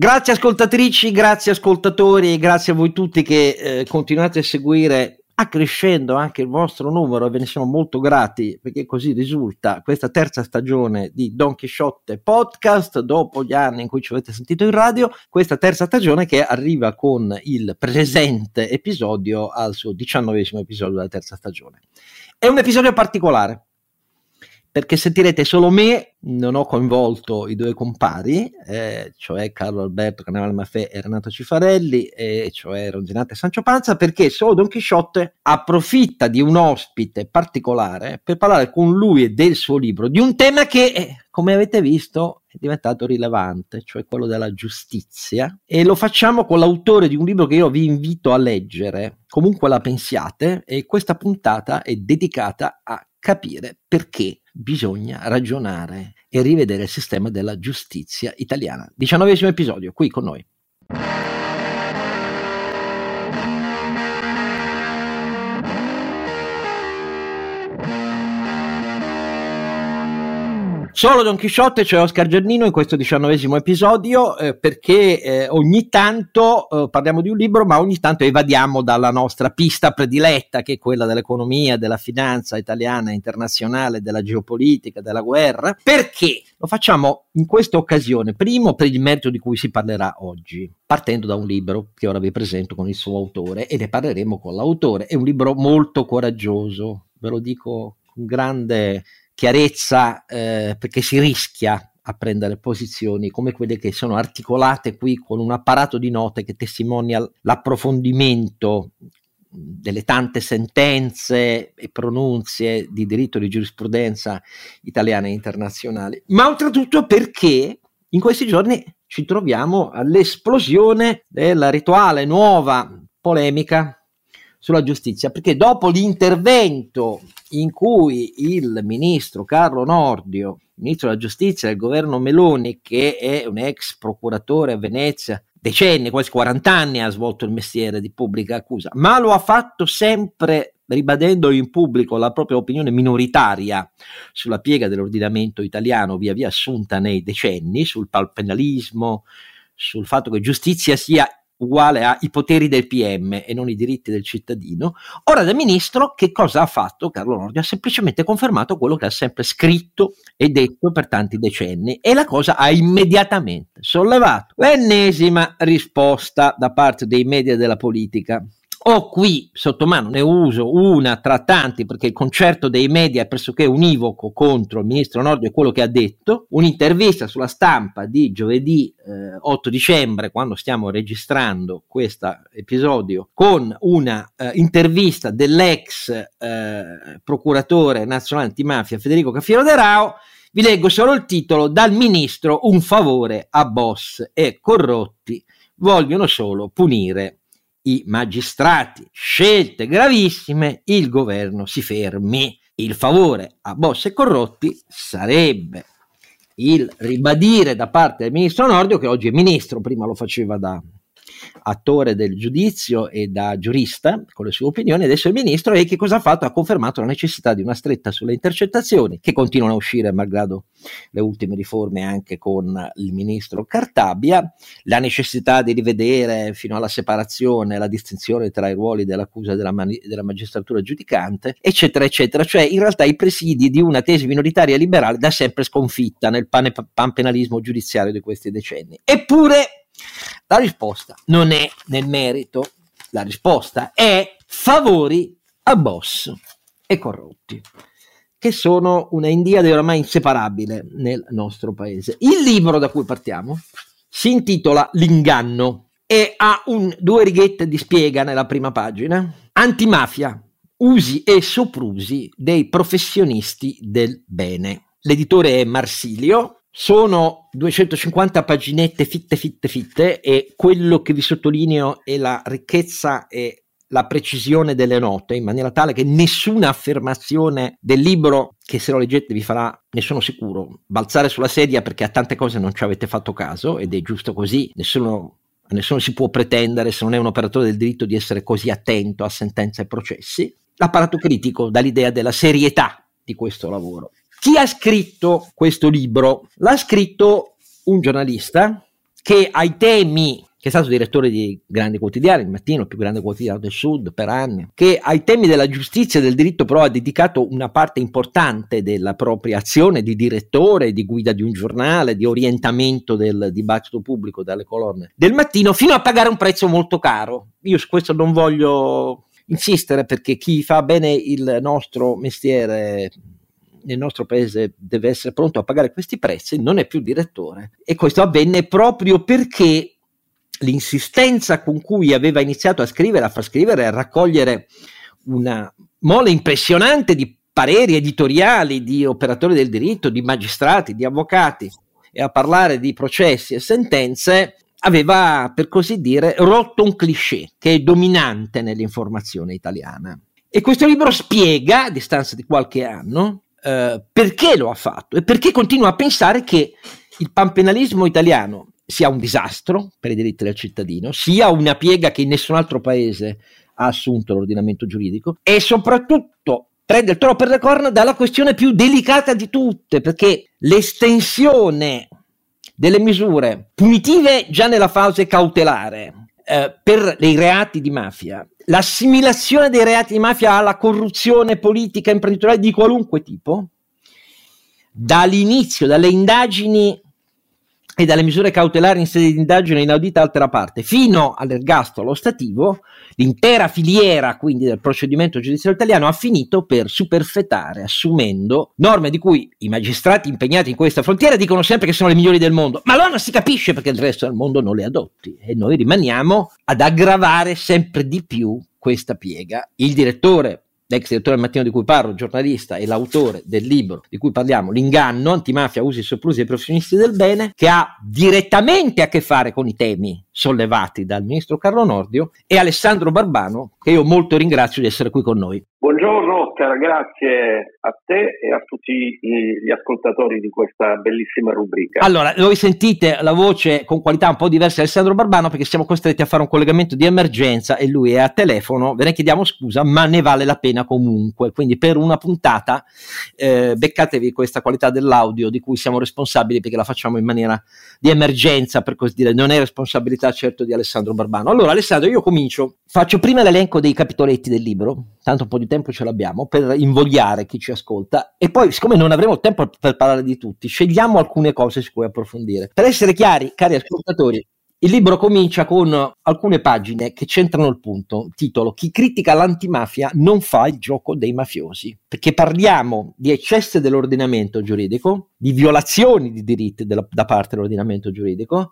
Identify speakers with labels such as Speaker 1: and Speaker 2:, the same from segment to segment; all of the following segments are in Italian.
Speaker 1: Grazie ascoltatrici, grazie ascoltatori, grazie a voi tutti che eh, continuate a seguire accrescendo anche il vostro numero e ve ne siamo molto grati perché così risulta questa terza stagione di Don Chisciotte Podcast dopo gli anni in cui ci avete sentito in radio, questa terza stagione che arriva con il presente episodio al suo diciannovesimo episodio della terza stagione. È un episodio particolare perché sentirete solo me, non ho coinvolto i due compari, eh, cioè Carlo Alberto Cannavale Maffè e Renato Cifarelli, e cioè Ronzinante e Sancio Panza, perché solo Don Chisciotte approfitta di un ospite particolare per parlare con lui e del suo libro di un tema che, eh, come avete visto, è diventato rilevante, cioè quello della giustizia, e lo facciamo con l'autore di un libro che io vi invito a leggere, comunque la pensiate, e questa puntata è dedicata a capire perché bisogna ragionare e rivedere il sistema della giustizia italiana. Diciannovesimo episodio, qui con noi. Solo Don Chisciotte, c'è Oscar Giannino in questo diciannovesimo episodio eh, perché eh, ogni tanto eh, parliamo di un libro ma ogni tanto evadiamo dalla nostra pista prediletta che è quella dell'economia, della finanza italiana internazionale, della geopolitica, della guerra. Perché? Lo facciamo in questa occasione, primo per il merito di cui si parlerà oggi, partendo da un libro che ora vi presento con il suo autore e ne parleremo con l'autore. È un libro molto coraggioso, ve lo dico con grande chiarezza eh, perché si rischia a prendere posizioni come quelle che sono articolate qui con un apparato di note che testimonia l'approfondimento delle tante sentenze e pronunzie di diritto di giurisprudenza italiana e internazionale, ma oltretutto perché in questi giorni ci troviamo all'esplosione della rituale nuova polemica sulla giustizia, perché dopo l'intervento in cui il ministro Carlo Nordio, ministro della giustizia del governo Meloni, che è un ex procuratore a Venezia, decenni, quasi 40 anni ha svolto il mestiere di pubblica accusa, ma lo ha fatto sempre ribadendo in pubblico la propria opinione minoritaria sulla piega dell'ordinamento italiano via via assunta nei decenni, sul penalismo, sul fatto che giustizia sia uguale ai poteri del PM e non i diritti del cittadino. Ora da ministro che cosa ha fatto Carlo Nordio? Ha semplicemente confermato quello che ha sempre scritto e detto per tanti decenni e la cosa ha immediatamente sollevato l'ennesima risposta da parte dei media della politica ho qui sotto mano, ne uso una tra tanti perché il concerto dei media è pressoché univoco contro il ministro Nordio e quello che ha detto, un'intervista sulla stampa di giovedì eh, 8 dicembre quando stiamo registrando questo episodio con una eh, dell'ex eh, procuratore nazionale antimafia Federico Cafiero De Rao. Vi leggo solo il titolo dal ministro un favore a boss e corrotti vogliono solo punire i magistrati, scelte gravissime, il governo si fermi. Il favore a boss e corrotti sarebbe il ribadire da parte del ministro Nordio, che oggi è ministro, prima lo faceva da attore del giudizio e da giurista con le sue opinioni, adesso è ministro e che cosa ha fatto? Ha confermato la necessità di una stretta sulle intercettazioni che continuano a uscire malgrado le ultime riforme anche con il ministro Cartabia, la necessità di rivedere fino alla separazione la distinzione tra i ruoli dell'accusa e della, mani- della magistratura giudicante, eccetera, eccetera, cioè in realtà i presidi di una tesi minoritaria liberale da sempre sconfitta nel pane- panpenalismo giudiziario di questi decenni. Eppure la risposta non è nel merito, la risposta è favori a boss e corrotti, che sono una indiade oramai inseparabile nel nostro paese. Il libro da cui partiamo si intitola L'inganno e ha un, due righette di spiega nella prima pagina. Antimafia, usi e soprusi dei professionisti del bene. L'editore è Marsilio, sono 250 paginette fitte, fitte, fitte e quello che vi sottolineo è la ricchezza e la precisione delle note in maniera tale che nessuna affermazione del libro che se lo leggete vi farà, ne sono sicuro, balzare sulla sedia perché a tante cose non ci avete fatto caso ed è giusto così, nessuno, nessuno si può pretendere se non è un operatore del diritto di essere così attento a sentenze e processi. L'apparato critico dà l'idea della serietà di questo lavoro. Chi ha scritto questo libro? L'ha scritto un giornalista che ai temi che è stato direttore di grandi quotidiani, il Mattino, il più grande quotidiano del Sud per anni, che ai temi della giustizia e del diritto però ha dedicato una parte importante della propria azione di direttore, di guida di un giornale, di orientamento del dibattito pubblico dalle colonne del Mattino, fino a pagare un prezzo molto caro. Io su questo non voglio insistere perché chi fa bene il nostro mestiere nel nostro paese deve essere pronto a pagare questi prezzi, non è più direttore. E questo avvenne proprio perché l'insistenza con cui aveva iniziato a scrivere, a far scrivere, a raccogliere una mole impressionante di pareri editoriali di operatori del diritto, di magistrati, di avvocati e a parlare di processi e sentenze, aveva, per così dire, rotto un cliché che è dominante nell'informazione italiana. E questo libro spiega, a distanza di qualche anno, eh, perché lo ha fatto e perché continua a pensare che il panpenalismo italiano sia un disastro per i diritti del cittadino, sia una piega che nessun altro paese ha assunto l'ordinamento giuridico e soprattutto prende il toro per le corna dalla questione più delicata di tutte, perché l'estensione delle misure punitive già nella fase cautelare eh, per i reati di mafia, l'assimilazione dei reati di mafia alla corruzione politica imprenditoriale di qualunque tipo, dall'inizio, dalle indagini e dalle misure cautelari in sede di indagine inaudita altera parte, fino all'ergastolo stativo, l'intera filiera quindi del procedimento giudiziario italiano ha finito per superfetare, assumendo norme di cui i magistrati impegnati in questa frontiera dicono sempre che sono le migliori del mondo, ma allora non si capisce perché il resto del mondo non le adotti e noi rimaniamo ad aggravare sempre di più questa piega. Il direttore l'ex direttore del mattino di cui parlo, giornalista e l'autore del libro di cui parliamo, L'inganno, antimafia, usi e soprusi dei professionisti del bene, che ha direttamente a che fare con i temi sollevati dal ministro Carlo Nordio, e Alessandro Barbano, che io molto ringrazio di essere qui con noi.
Speaker 2: Buongiorno Oscar, grazie a te e a tutti gli ascoltatori di questa bellissima rubrica.
Speaker 1: Allora, voi sentite la voce con qualità un po' diversa di Alessandro Barbano perché siamo costretti a fare un collegamento di emergenza e lui è a telefono, ve ne chiediamo scusa, ma ne vale la pena comunque. Quindi per una puntata eh, beccatevi questa qualità dell'audio di cui siamo responsabili perché la facciamo in maniera di emergenza, per così dire, non è responsabilità certo di Alessandro Barbano. Allora Alessandro, io comincio, faccio prima l'elenco dei capitoletti del libro, tanto un po' di tempo ce l'abbiamo, per invogliare chi ci ascolta e poi siccome non avremo tempo per parlare di tutti, scegliamo alcune cose su cui approfondire. Per essere chiari, cari ascoltatori, il libro comincia con alcune pagine che centrano il punto, titolo Chi critica l'antimafia non fa il gioco dei mafiosi, perché parliamo di eccessi dell'ordinamento giuridico, di violazioni di diritti della, da parte dell'ordinamento giuridico,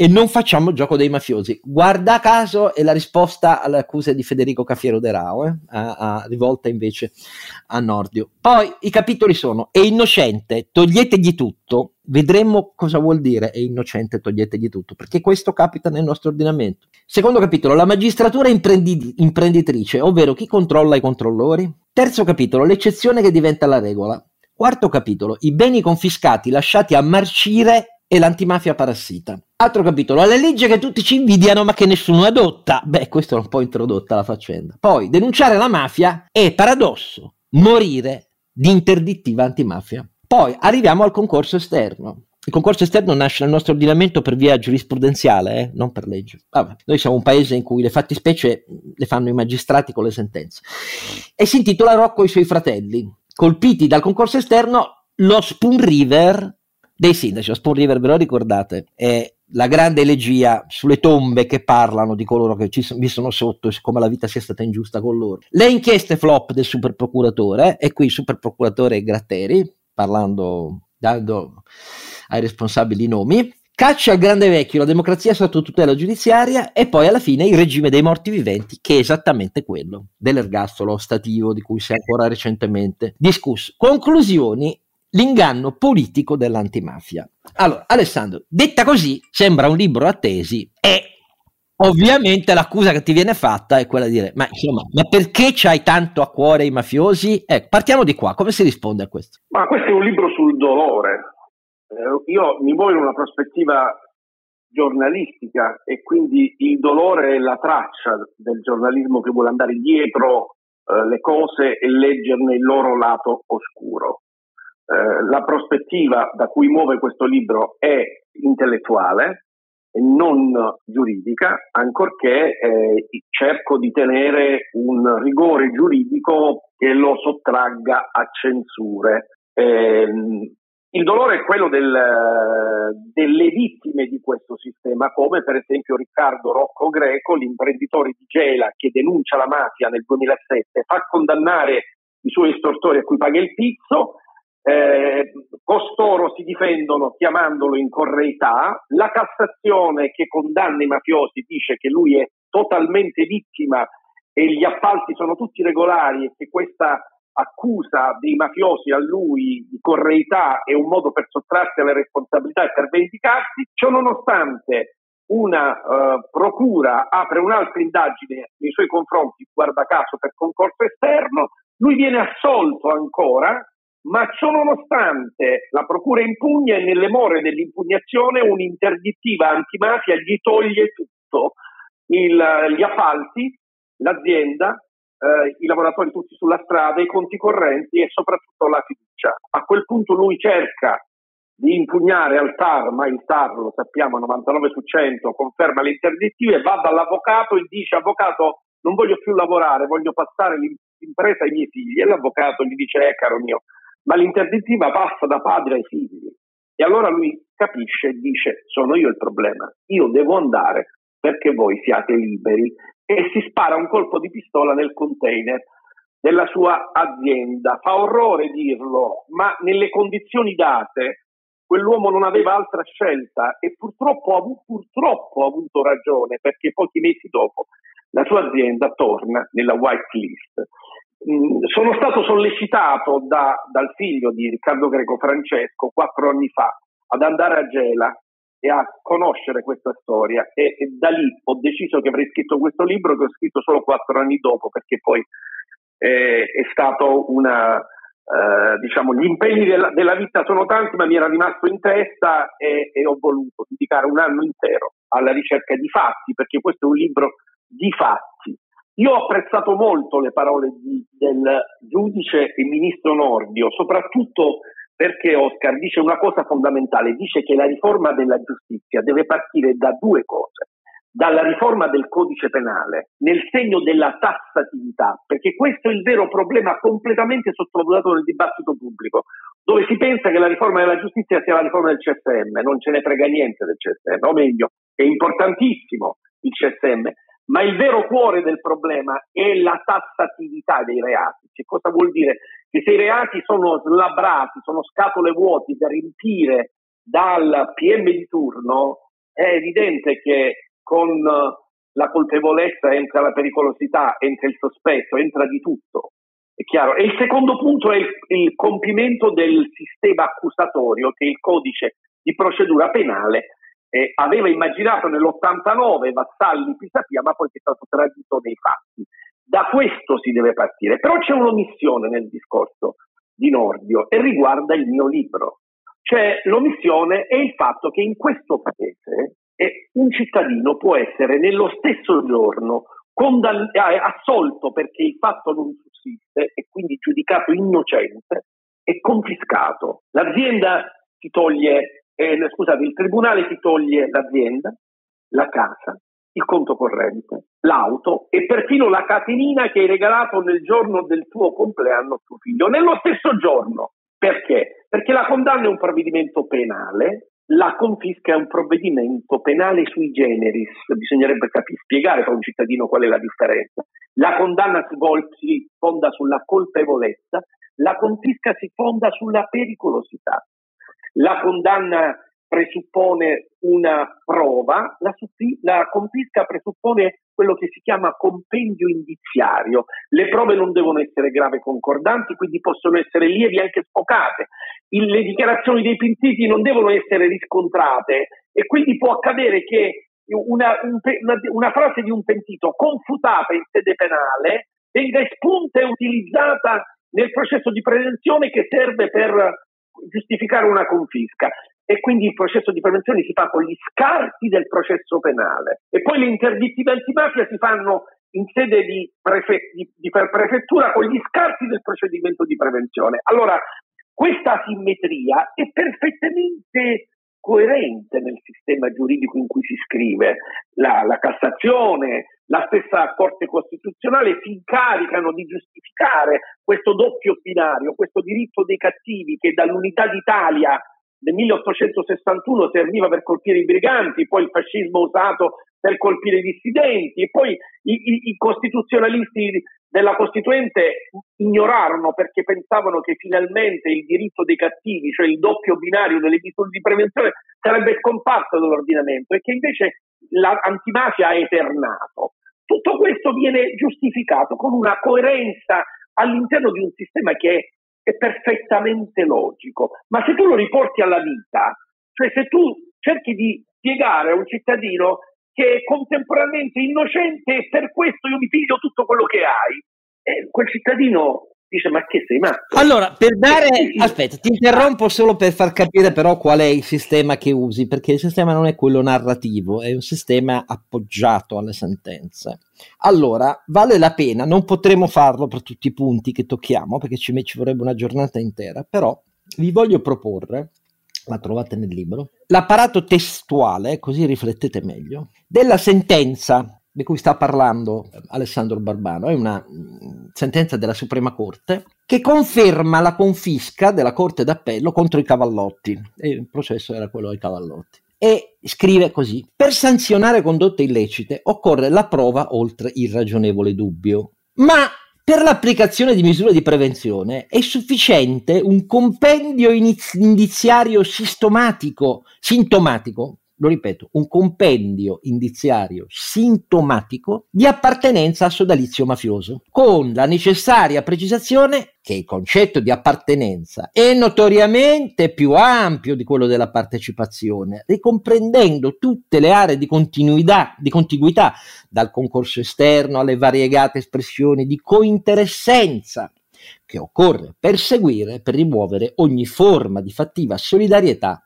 Speaker 1: e non facciamo il gioco dei mafiosi. Guarda caso è la risposta alle accuse di Federico Cafiero De Rao, eh, a, a, rivolta invece a Nordio. Poi i capitoli sono è innocente, toglietegli tutto, vedremo cosa vuol dire è innocente, toglietegli tutto, perché questo capita nel nostro ordinamento. Secondo capitolo, la magistratura imprendi- imprenditrice, ovvero chi controlla i controllori. Terzo capitolo, l'eccezione che diventa la regola. Quarto capitolo, i beni confiscati lasciati a marcire e l'antimafia parassita. Altro capitolo, la legge che tutti ci invidiano ma che nessuno adotta. Beh, questo è un po' introdotta la faccenda. Poi, denunciare la mafia è paradosso, morire di interdittiva antimafia. Poi arriviamo al concorso esterno. Il concorso esterno nasce nel nostro ordinamento per via giurisprudenziale, eh? non per legge. Vabbè, noi siamo un paese in cui le fattispecie le fanno i magistrati con le sentenze. E si intitola Rocco e i suoi fratelli. Colpiti dal concorso esterno, lo Spoon River dei sindaci. Lo Spoon River, ve lo ricordate? È la grande elegia sulle tombe che parlano di coloro che ci vi sono sotto e come la vita sia stata ingiusta con loro. Le inchieste flop del super procuratore, e qui il super procuratore Gratteri, parlando, dando ai responsabili i nomi, caccia al grande vecchio la democrazia sotto tutela giudiziaria e poi alla fine il regime dei morti viventi, che è esattamente quello dell'ergastolo stativo di cui si è ancora recentemente discusso. Conclusioni L'inganno politico dell'antimafia. Allora, Alessandro, detta così, sembra un libro a tesi e ovviamente l'accusa che ti viene fatta è quella di dire, ma insomma, ma perché c'hai tanto a cuore i mafiosi? Ecco, partiamo di qua, come si risponde a questo?
Speaker 2: Ma questo è un libro sul dolore. Eh, io mi muovo in una prospettiva giornalistica e quindi il dolore è la traccia del giornalismo che vuole andare dietro eh, le cose e leggerne il loro lato oscuro. Eh, la prospettiva da cui muove questo libro è intellettuale, e non giuridica, ancorché eh, cerco di tenere un rigore giuridico che lo sottragga a censure. Eh, il dolore è quello del, delle vittime di questo sistema, come per esempio Riccardo Rocco Greco, l'imprenditore di Gela che denuncia la mafia nel 2007, fa condannare i suoi estortori a cui paga il pizzo, eh, costoro si difendono chiamandolo in correità, la Cassazione che condanna i mafiosi dice che lui è totalmente vittima e gli appalti sono tutti regolari e che questa accusa dei mafiosi a lui di correità è un modo per sottrarsi alle responsabilità e per vendicarsi, ciò nonostante una uh, procura apre un'altra indagine nei suoi confronti, guarda caso per concorso esterno, lui viene assolto ancora, ma ciò nonostante la procura impugna e nelle more dell'impugnazione un'interdittiva antimafia gli toglie tutto, il, gli appalti, l'azienda, eh, i lavoratori tutti sulla strada, i conti correnti e soprattutto la fiducia. A quel punto lui cerca di impugnare al TAR, ma il TAR lo sappiamo 99 su 100 conferma le interdittive, va dall'avvocato e dice avvocato non voglio più lavorare, voglio passare l'impresa ai miei figli e l'avvocato gli dice eh caro mio, ma l'interdittiva passa da padre ai figli. E allora lui capisce e dice sono io il problema, io devo andare perché voi siate liberi e si spara un colpo di pistola nel container della sua azienda. Fa orrore dirlo, ma nelle condizioni date quell'uomo non aveva altra scelta e purtroppo ha, purtroppo ha avuto ragione perché pochi mesi dopo la sua azienda torna nella whitelist. Mm, sono stato sollecitato da, dal figlio di Riccardo Greco Francesco quattro anni fa ad andare a Gela e a conoscere questa storia e, e, da lì ho deciso che avrei scritto questo libro che ho scritto solo quattro anni dopo perché poi eh, è stato una eh, diciamo gli impegni della, della, vita sono tanti ma mi era rimasto in testa e, e ho voluto dedicare un anno intero alla ricerca di fatti perché questo è un libro di fatti io ho apprezzato molto le parole di, del giudice e ministro Nordio, soprattutto perché Oscar dice una cosa fondamentale, dice che la riforma della giustizia deve partire da due cose, dalla riforma del codice penale nel segno della tassatività, perché questo è il vero problema completamente sottovalutato nel dibattito pubblico, dove si pensa che la riforma della giustizia sia la riforma del CSM, non ce ne frega niente del CSM, o meglio, è importantissimo il CSM, ma il vero cuore del problema è la tassatività dei reati. Che cosa vuol dire? Che se i reati sono slabrati, sono scatole vuote da riempire dal PM di turno, è evidente che con la colpevolezza entra la pericolosità, entra il sospetto, entra di tutto. È chiaro. E il secondo punto è il, il compimento del sistema accusatorio che il codice di procedura penale eh, aveva immaginato nell'89 Vassalli Pisapia, ma poi è stato tradito nei fatti. Da questo si deve partire. Però c'è un'omissione nel discorso di Nordio e riguarda il mio libro. Cioè l'omissione è il fatto che in questo paese eh, un cittadino può essere nello stesso giorno condann- eh, assolto perché il fatto non sussiste e quindi giudicato innocente e confiscato. L'azienda ti toglie eh, scusate, il tribunale ti toglie l'azienda, la casa, il conto corrente, l'auto e perfino la catenina che hai regalato nel giorno del tuo compleanno a tuo figlio, nello stesso giorno. Perché? Perché la condanna è un provvedimento penale, la confisca è un provvedimento penale sui generis, bisognerebbe capire, spiegare per un cittadino qual è la differenza. La condanna si, fonda sulla colpevolezza, la confisca si fonda sulla pericolosità. La condanna presuppone una prova, la, la, confisca presuppone quello che si chiama compendio indiziario. Le prove non devono essere grave concordanti, quindi possono essere lievi anche sfocate. Il, le dichiarazioni dei pentiti non devono essere riscontrate e quindi può accadere che una, un, una, una frase di un pentito confutata in sede penale venga espunta e utilizzata nel processo di prevenzione che serve per giustificare una confisca e quindi il processo di prevenzione si fa con gli scarti del processo penale e poi le interdittive antimafia si fanno in sede di, prefe- di, di prefettura con gli scarti del procedimento di prevenzione. Allora, questa asimmetria è perfettamente coerente nel sistema giuridico in cui si scrive. La, la, Cassazione, la stessa Corte Costituzionale si incaricano di giustificare questo doppio binario, questo diritto dei cattivi che dall'unità d'Italia nel 1861 serviva per colpire i briganti, poi il fascismo usato per colpire i dissidenti e poi i, i, i costituzionalisti della Costituente ignorarono perché pensavano che finalmente il diritto dei cattivi, cioè il doppio binario delle misure di prevenzione, sarebbe scomparso dall'ordinamento e che invece l'antimafia ha eternato. Tutto questo viene giustificato con una coerenza all'interno di un sistema che è perfettamente logico, ma se tu lo riporti alla vita, cioè se tu cerchi di spiegare a un cittadino che è contemporaneamente innocente e per questo io mi piglio tutto quello che hai. E quel cittadino dice ma che sei matto?
Speaker 1: Allora, per dare... Aspetta, ti interrompo solo per far capire però qual è il sistema che usi, perché il sistema non è quello narrativo, è un sistema appoggiato alle sentenze. Allora, vale la pena, non potremo farlo per tutti i punti che tocchiamo, perché ci, ci vorrebbe una giornata intera, però vi voglio proporre la trovate nel libro, l'apparato testuale, così riflettete meglio, della sentenza di cui sta parlando Alessandro Barbano, è una mm, sentenza della Suprema Corte che conferma la confisca della Corte d'Appello contro i cavallotti, e il processo era quello dei cavallotti. E scrive così: Per sanzionare condotte illecite occorre la prova oltre il ragionevole dubbio. Ma per l'applicazione di misure di prevenzione è sufficiente un compendio indiziario sistematico, sintomatico, lo ripeto, un compendio indiziario sintomatico di appartenenza a sodalizio mafioso, con la necessaria precisazione che il concetto di appartenenza è notoriamente più ampio di quello della partecipazione, ricomprendendo tutte le aree di continuità, di contiguità, dal concorso esterno alle variegate espressioni di cointeressenza che occorre perseguire per rimuovere ogni forma di fattiva solidarietà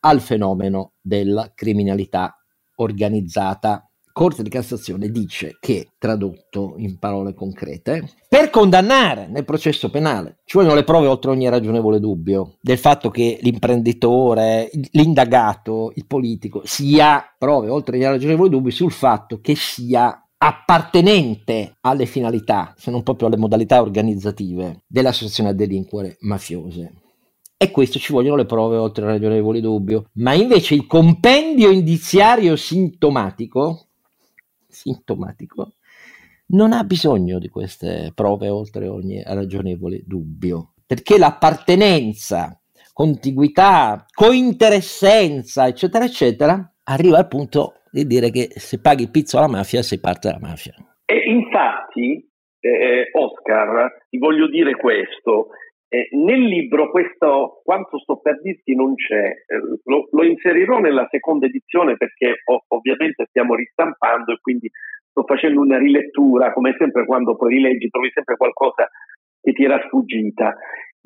Speaker 1: al fenomeno della criminalità organizzata. Corte di Cassazione dice che, tradotto in parole concrete, per condannare nel processo penale ci vogliono le prove oltre ogni ragionevole dubbio del fatto che l'imprenditore, l'indagato, il politico sia prove oltre ogni ragionevole dubbio sul fatto che sia appartenente alle finalità, se non proprio alle modalità organizzative dell'associazione a delinquere mafiose. E questo ci vogliono le prove oltre ragionevole dubbio. Ma invece il compendio indiziario sintomatico, sintomatico non ha bisogno di queste prove oltre ogni ragionevole dubbio, perché l'appartenenza, contiguità, cointeressenza, eccetera, eccetera, arriva al punto di dire che se paghi il pizzo alla mafia sei parte della mafia.
Speaker 2: E infatti, eh, Oscar, ti voglio dire questo, eh, nel libro questo, quanto sto per dirti, non c'è, eh, lo, lo, inserirò nella seconda edizione perché o, ovviamente stiamo ristampando e quindi sto facendo una rilettura, come sempre quando poi rileggi trovi sempre qualcosa che ti era sfuggita.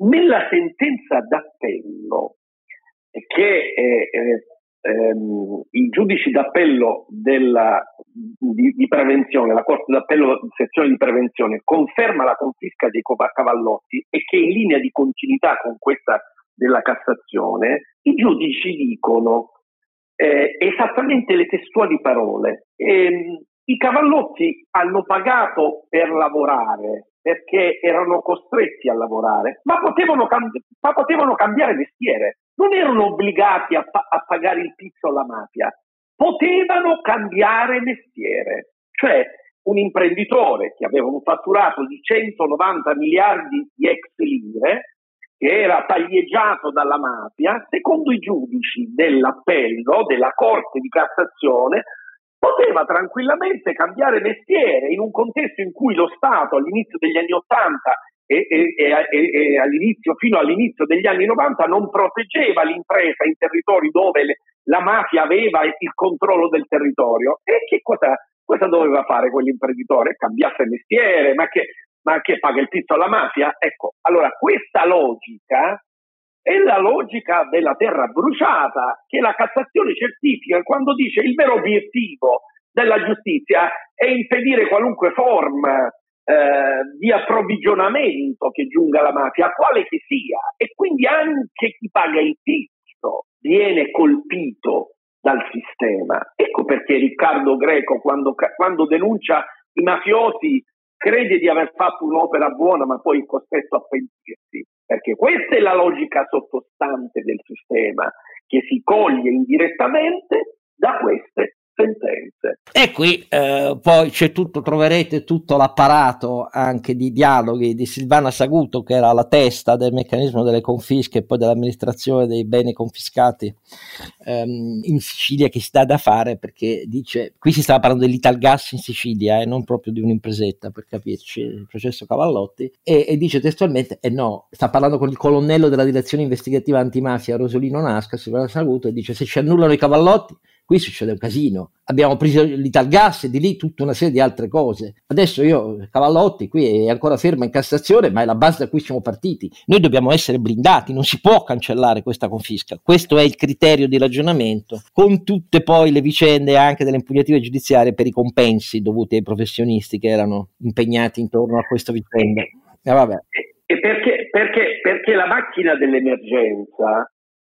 Speaker 2: Nella sentenza d'appello, che è ehm, i giudici d'appello della, di, di, prevenzione, la Corte d'appello sezione di prevenzione, conferma la confisca dei cavallotti e che in linea di continuità con questa della Cassazione, i giudici dicono eh, esattamente le testuali parole. Eh, I cavallotti hanno pagato per lavorare perché erano costretti a lavorare, ma potevano, cambi- ma potevano cambiare mestiere non erano obbligati a, pa- a pagare il pizzo alla mafia, potevano cambiare mestiere. Cioè un imprenditore che aveva un fatturato di 190 miliardi di ex lire, che era taglieggiato dalla mafia, secondo i giudici dell'appello, della Corte di Cassazione, poteva tranquillamente cambiare mestiere in un contesto in cui lo Stato all'inizio degli anni Ottanta e, e, e, all'inizio, fino all'inizio degli anni 90 non proteggeva l'impresa in territori dove le, la mafia aveva il controllo del territorio. E che cosa, cosa doveva fare quell'imprenditore? Cambiasse mestiere, ma che, ma che paga il pizzo alla mafia? Ecco, allora questa logica è la logica della terra bruciata che la Cassazione certifica quando dice il vero obiettivo della giustizia è impedire qualunque forma eh, di approvvigionamento che giunga la mafia, quale che sia, e quindi anche chi paga il pizzo viene colpito dal sistema. Ecco perché Riccardo Greco, quando, quando denuncia i mafiosi, crede di aver fatto un'opera buona, ma poi è costretto a pentirsi. Perché questa è la logica sottostante del sistema, che si coglie indirettamente da queste sentenze.
Speaker 1: E qui eh, poi c'è tutto, troverete tutto l'apparato anche di dialoghi di Silvana Saguto, che era la testa del meccanismo delle confische e poi dell'amministrazione dei beni confiscati ehm, in Sicilia, che si dà da fare perché dice: qui si stava parlando dell'Italgas in Sicilia e eh, non proprio di un'impresetta per capirci, il processo Cavallotti, e, e dice testualmente: eh no, sta parlando con il colonnello della direzione investigativa antimafia Rosolino Nasca, Silvana Saguto, e dice: se ci annullano i Cavallotti Qui succede un casino. Abbiamo preso l'Italgas e di lì tutta una serie di altre cose. Adesso io, Cavallotti, qui è ancora ferma in Cassazione, ma è la base da cui siamo partiti. Noi dobbiamo essere blindati, non si può cancellare questa confisca. Questo è il criterio di ragionamento, con tutte poi le vicende anche delle impugnative giudiziarie per i compensi dovuti ai professionisti che erano impegnati intorno a questa vicenda.
Speaker 2: E, vabbè. e perché, perché, perché la macchina dell'emergenza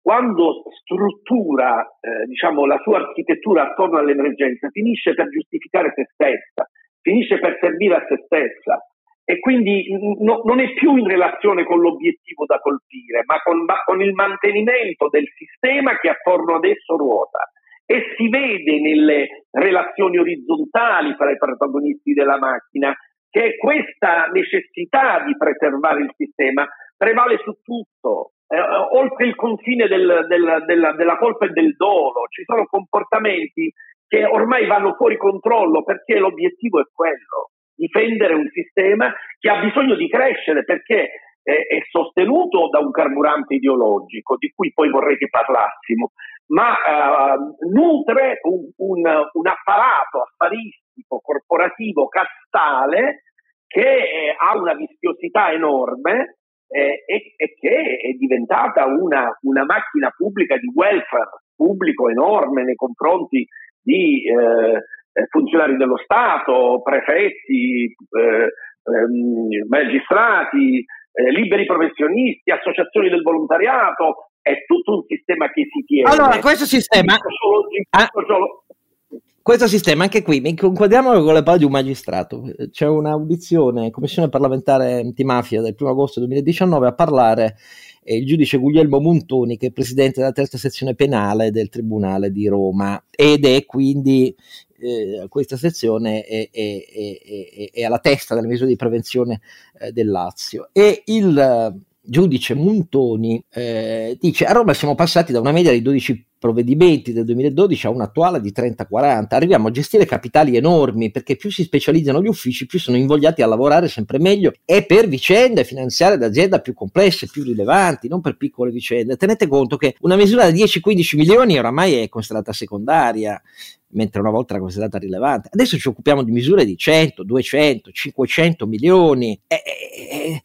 Speaker 2: quando struttura eh, diciamo, la sua architettura attorno all'emergenza, finisce per giustificare se stessa, finisce per servire a se stessa e quindi no, non è più in relazione con l'obiettivo da colpire, ma con, ma con il mantenimento del sistema che attorno ad esso ruota. E si vede nelle relazioni orizzontali fra i protagonisti della macchina che questa necessità di preservare il sistema prevale su tutto eh, oltre il confine del, del, della, della colpa e del dolo, ci sono comportamenti che ormai vanno fuori controllo perché l'obiettivo è quello, difendere un sistema che ha bisogno di crescere perché è, sostenuto da un carburante ideologico di cui poi vorrei che parlassimo, ma uh, nutre un, un, un, apparato affaristico, corporativo, castale che eh, ha una vischiosità enorme eh, e, e, che è diventata una, una, macchina pubblica di welfare pubblico enorme nei confronti di eh, funzionari dello Stato, prefetti, eh, ehm, magistrati, eh, liberi professionisti, associazioni del volontariato, è tutto un sistema che si tiene.
Speaker 1: Allora, questo sistema... Solo, ah. solo, questo sistema, anche qui, mi inquadriamo con le parole di un magistrato. C'è un'audizione, Commissione parlamentare antimafia del 1 agosto 2019 a parlare eh, il giudice Guglielmo Montoni, che è presidente della terza sezione penale del Tribunale di Roma ed è quindi eh, questa sezione è, è, è, è, alla testa delle misure di prevenzione eh, del Lazio. E il giudice Montoni eh, dice a Roma siamo passati da una media di 12 provvedimenti del 2012 a un'attuale di 30-40, arriviamo a gestire capitali enormi perché più si specializzano gli uffici più sono invogliati a lavorare sempre meglio e per vicende finanziarie d'azienda più complesse, più rilevanti, non per piccole vicende. Tenete conto che una misura da 10-15 milioni oramai è considerata secondaria, mentre una volta era considerata rilevante. Adesso ci occupiamo di misure di 100, 200, 500 milioni. E, e,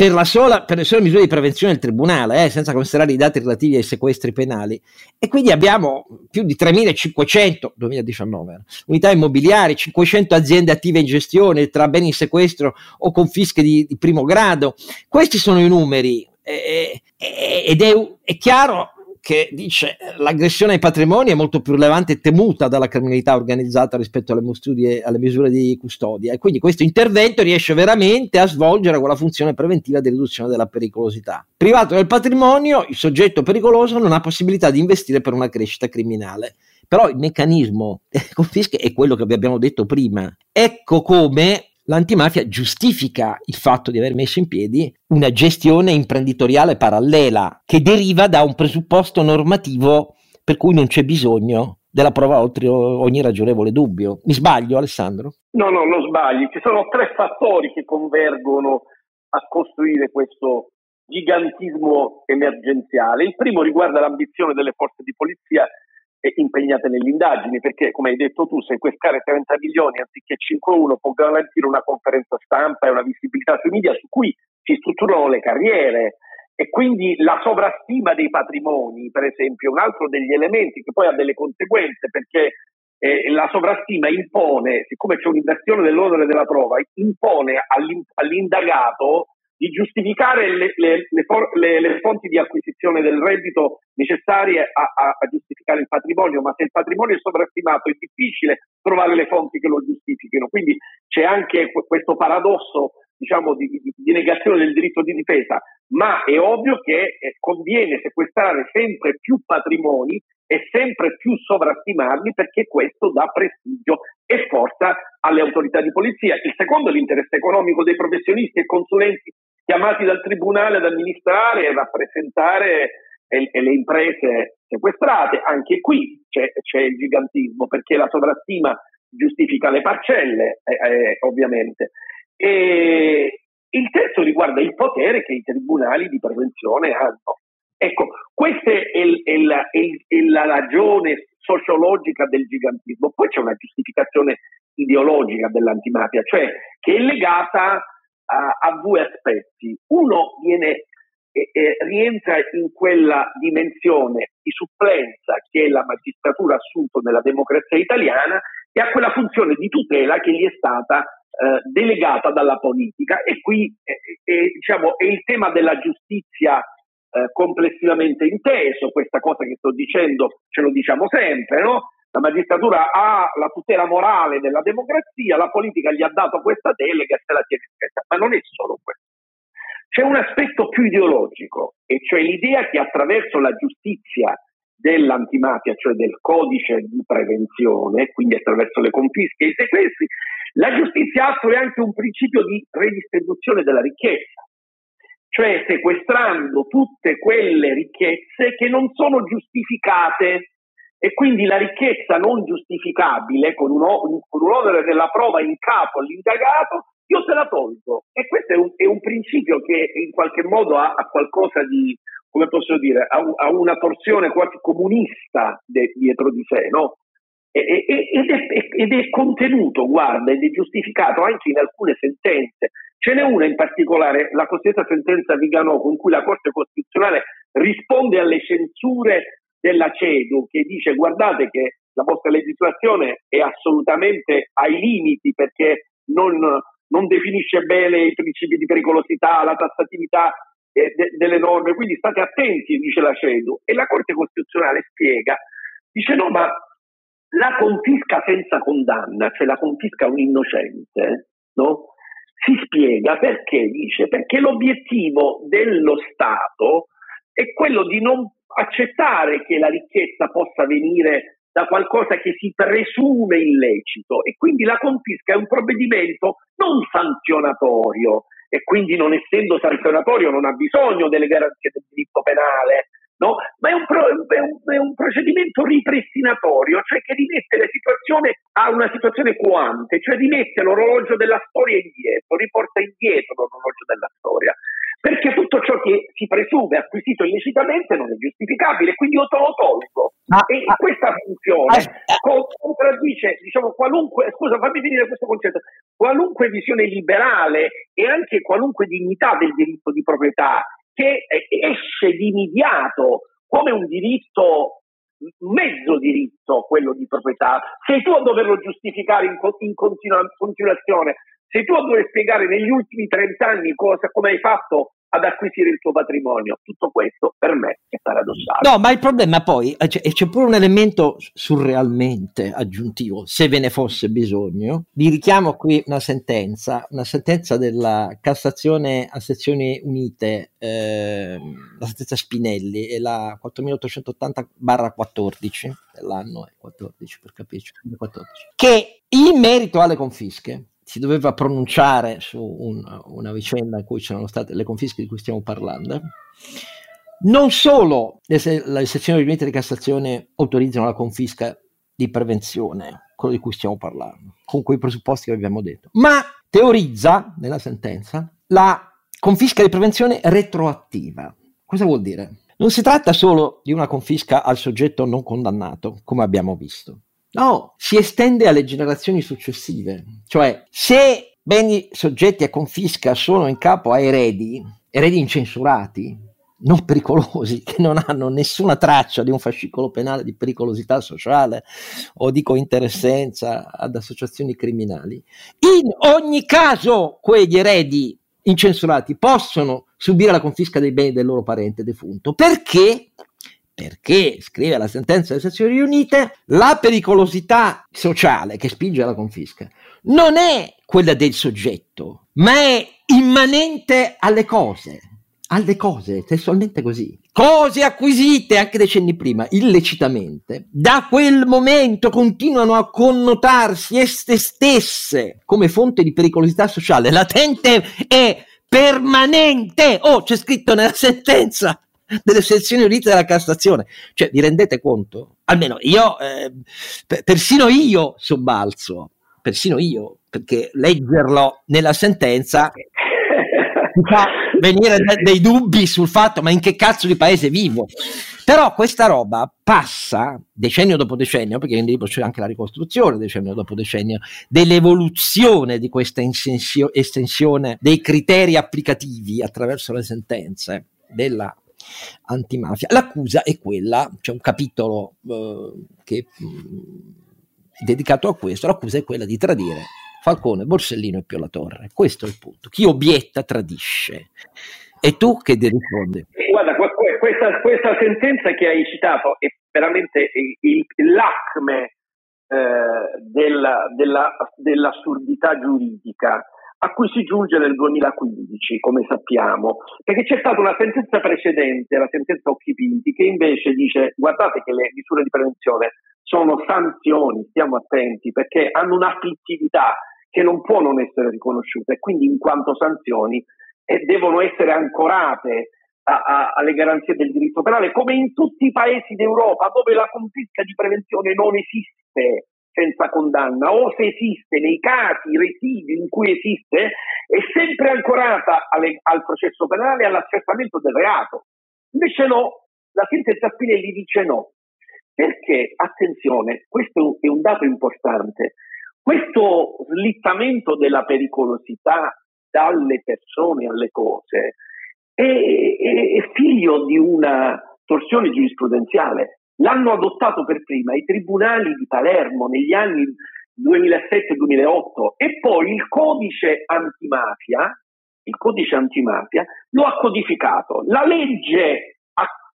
Speaker 1: per, la sola, per le sole misure di prevenzione del tribunale, eh, senza considerare i dati relativi ai sequestri penali. E quindi abbiamo più di 3.500 2019 unità immobiliari, 500 aziende attive in gestione tra beni in sequestro o confische di, di primo grado. Questi sono i numeri. Eh, eh, ed è, è chiaro che dice l'aggressione ai patrimoni è molto più rilevante e temuta dalla criminalità organizzata rispetto alle, mustudie, alle misure di custodia e quindi questo intervento riesce veramente a svolgere quella funzione preventiva di riduzione della pericolosità. Privato del patrimonio, il soggetto pericoloso non ha possibilità di investire per una crescita criminale. Però il meccanismo confisca è quello che vi abbiamo detto prima. Ecco come l'antimafia giustifica il fatto di aver messo in piedi una gestione imprenditoriale parallela che deriva da un presupposto normativo per cui non c'è bisogno della prova oltre ogni ragionevole dubbio. Mi sbaglio Alessandro?
Speaker 2: No, no, non sbagli. Ci sono tre fattori che convergono a costruire questo gigantismo emergenziale. Il primo riguarda l'ambizione delle forze di polizia impegnate nelle indagini, perché come hai detto tu, sequestrare 30 milioni anziché 5-1 può garantire una conferenza stampa e una visibilità sui media su cui si strutturano le carriere. E quindi la sovrastima dei patrimoni, per esempio, è un altro degli elementi che poi ha delle conseguenze perché eh, la sovrastima impone, siccome c'è un'inversione dell'ordine della prova, impone all'indagato di giustificare le, le, le, le, fonti di acquisizione del reddito necessarie a, a, a, giustificare il patrimonio, ma se il patrimonio è sovrastimato è difficile trovare le fonti che lo giustifichino. Quindi c'è anche questo paradosso diciamo, di, di, di, negazione del diritto di difesa, ma è ovvio che eh, conviene sequestrare sempre più patrimoni e sempre più sovrastimarli perché questo dà prestigio e forza alle autorità di polizia. Il secondo è l'interesse economico dei professionisti e consulenti chiamati dal tribunale ad amministrare e rappresentare e, le imprese sequestrate. Anche qui c'è, c'è, il gigantismo perché la sovrastima giustifica le parcelle, eh, eh, ovviamente. E il terzo riguarda il potere che i tribunali di prevenzione hanno. Ecco, questa è, è, la, è la ragione sociologica del gigantismo. Poi c'è una giustificazione ideologica dell'antimafia, cioè che è legata a, a due aspetti. Uno viene, eh, eh, rientra in quella dimensione di supplenza che la magistratura ha assunto nella democrazia italiana e a quella funzione di tutela che gli è stata eh, delegata dalla politica e qui eh, diciamo, è il tema della giustizia eh, complessivamente inteso, questa cosa che sto dicendo ce lo diciamo sempre, no? La magistratura ha la tutela morale della democrazia, la politica gli ha dato questa delega e se la tiene stretta, ma non è solo questo. C'è un aspetto più ideologico, e cioè l'idea che attraverso la giustizia dell'antimafia, cioè del codice di prevenzione, quindi attraverso le confische e i sequestri, la giustizia attua anche un principio di redistribuzione della ricchezza, cioè sequestrando tutte quelle ricchezze che non sono giustificate e quindi la ricchezza non giustificabile con un, con un onere della prova in capo all'indagato, io te la tolgo. E questo è un, è un principio che in qualche modo ha, ha qualcosa di, come posso dire, ha, ha una torsione quasi comunista de, dietro di sé, no? ed, è, ed, è, contenuto, guarda, ed è giustificato anche in alcune sentenze. Ce n'è una in particolare, la cosiddetta sentenza Vigano, con cui la Corte Costituzionale risponde alle censure della CEDU, che dice guardate che la vostra legislazione è assolutamente ai limiti perché non, non definisce bene i principi di pericolosità, la tassatività eh, de, delle norme, quindi state attenti, dice la CEDU. E la Corte Costituzionale spiega, dice no, ma la confisca senza condanna, cioè la confisca un innocente, no? si spiega perché dice perché l'obiettivo dello Stato è quello di non accettare che la ricchezza possa venire da qualcosa che si presume illecito e quindi la confisca è un provvedimento non sanzionatorio e quindi non essendo sanzionatorio non ha bisogno delle garanzie del diritto penale, no? ma è un, pro, è, un, è un, procedimento ripristinatorio, cioè che rimette la situazione a una situazione quante, cioè rimette l'orologio della storia indietro, riporta indietro l'orologio della storia. Perché tutto ciò che si presume acquisito illecitamente non è giustificabile, quindi io te lo tolgo. Ah, e ah, questa funzione ah, contraddice, diciamo, qualunque, scusa, fammi finire questo concetto, qualunque visione liberale e anche qualunque dignità del diritto di proprietà che esce dimidiato come un diritto, mezzo diritto, quello di proprietà. Sei tu a doverlo giustificare in, in continua, continuazione, sei tu dover spiegare negli ultimi 30 anni cosa, come hai fatto ad acquisire il tuo patrimonio. Tutto questo per me è paradossale.
Speaker 1: No, ma il problema poi, eh, c'è, c'è pure un elemento surrealmente aggiuntivo, se ve ne fosse bisogno. Vi richiamo qui una sentenza, una sentenza della Cassazione a sezioni unite, eh, la sentenza Spinelli, è la 4880-14, dell'anno è 14 per capirci, 14, che in merito alle confische si doveva pronunciare su un, una vicenda in cui c'erano state le confische di cui stiamo parlando, non solo le, le sezioni riunite di Cassazione autorizzano la confisca di prevenzione, quello di cui stiamo parlando, con quei presupposti che abbiamo detto, ma teorizza nella sentenza la confisca di prevenzione retroattiva. Cosa vuol dire? Non si tratta solo di una confisca al soggetto non condannato, come abbiamo visto, No, si estende alle generazioni successive. Cioè, se beni soggetti a confisca sono in capo a eredi, eredi incensurati, non pericolosi, che non hanno nessuna traccia di un fascicolo penale di pericolosità sociale o di cointeressenza ad associazioni criminali, in ogni caso quegli eredi incensurati possono subire la confisca dei beni del loro parente defunto. Perché? Perché, scrive la sentenza delle sezioni riunite, la pericolosità sociale che spinge alla confisca non è quella del soggetto, ma è immanente alle cose alle cose, testualmente così. Cose acquisite anche decenni prima, illecitamente, da quel momento continuano a connotarsi esse stesse come fonte di pericolosità sociale, latente e permanente. Oh, c'è scritto nella sentenza delle sezioni unite della Cassazione. Cioè, vi rendete conto? Almeno io, eh, persino io sobbalzo, persino io, perché leggerlo nella sentenza mi fa venire dei dubbi sul fatto ma in che cazzo di paese vivo. Però questa roba passa decennio dopo decennio, perché in libro c'è anche la ricostruzione decennio dopo decennio, dell'evoluzione di questa insensio- estensione dei criteri applicativi attraverso le sentenze della antimafia. L'accusa è quella, c'è un capitolo eh, che, mh, mm, dedicato a questo, l'accusa è quella di tradire Falcone, Borsellino e Pio Torre. Questo è il punto. Chi obietta tradisce. E tu che ti rispondi?
Speaker 2: Guarda, questa, questa, sentenza che hai citato è veramente il, il l'acme eh, della, della, dell'assurdità giuridica a cui si giunge nel 2015, come sappiamo, perché c'è stata una sentenza precedente, la sentenza Occhipinti, che invece dice guardate che le misure di prevenzione sono sanzioni, stiamo attenti, perché hanno un'afflittività che non può non essere riconosciuta e quindi in quanto sanzioni eh, devono essere ancorate a, a, alle garanzie del diritto penale, come in tutti i paesi d'Europa dove la confisca di prevenzione non esiste senza condanna o se esiste nei casi residui in cui esiste è sempre ancorata alle, al processo penale e all'accertamento del reato. Invece no, la sentenza Spinelli dice no, perché, attenzione, questo è un dato importante, questo slittamento della pericolosità dalle persone alle cose è, è, è figlio di una torsione giurisprudenziale. L'hanno adottato per prima i tribunali di Palermo negli anni 2007-2008 e poi il codice antimafia, il codice antimafia lo ha codificato. La legge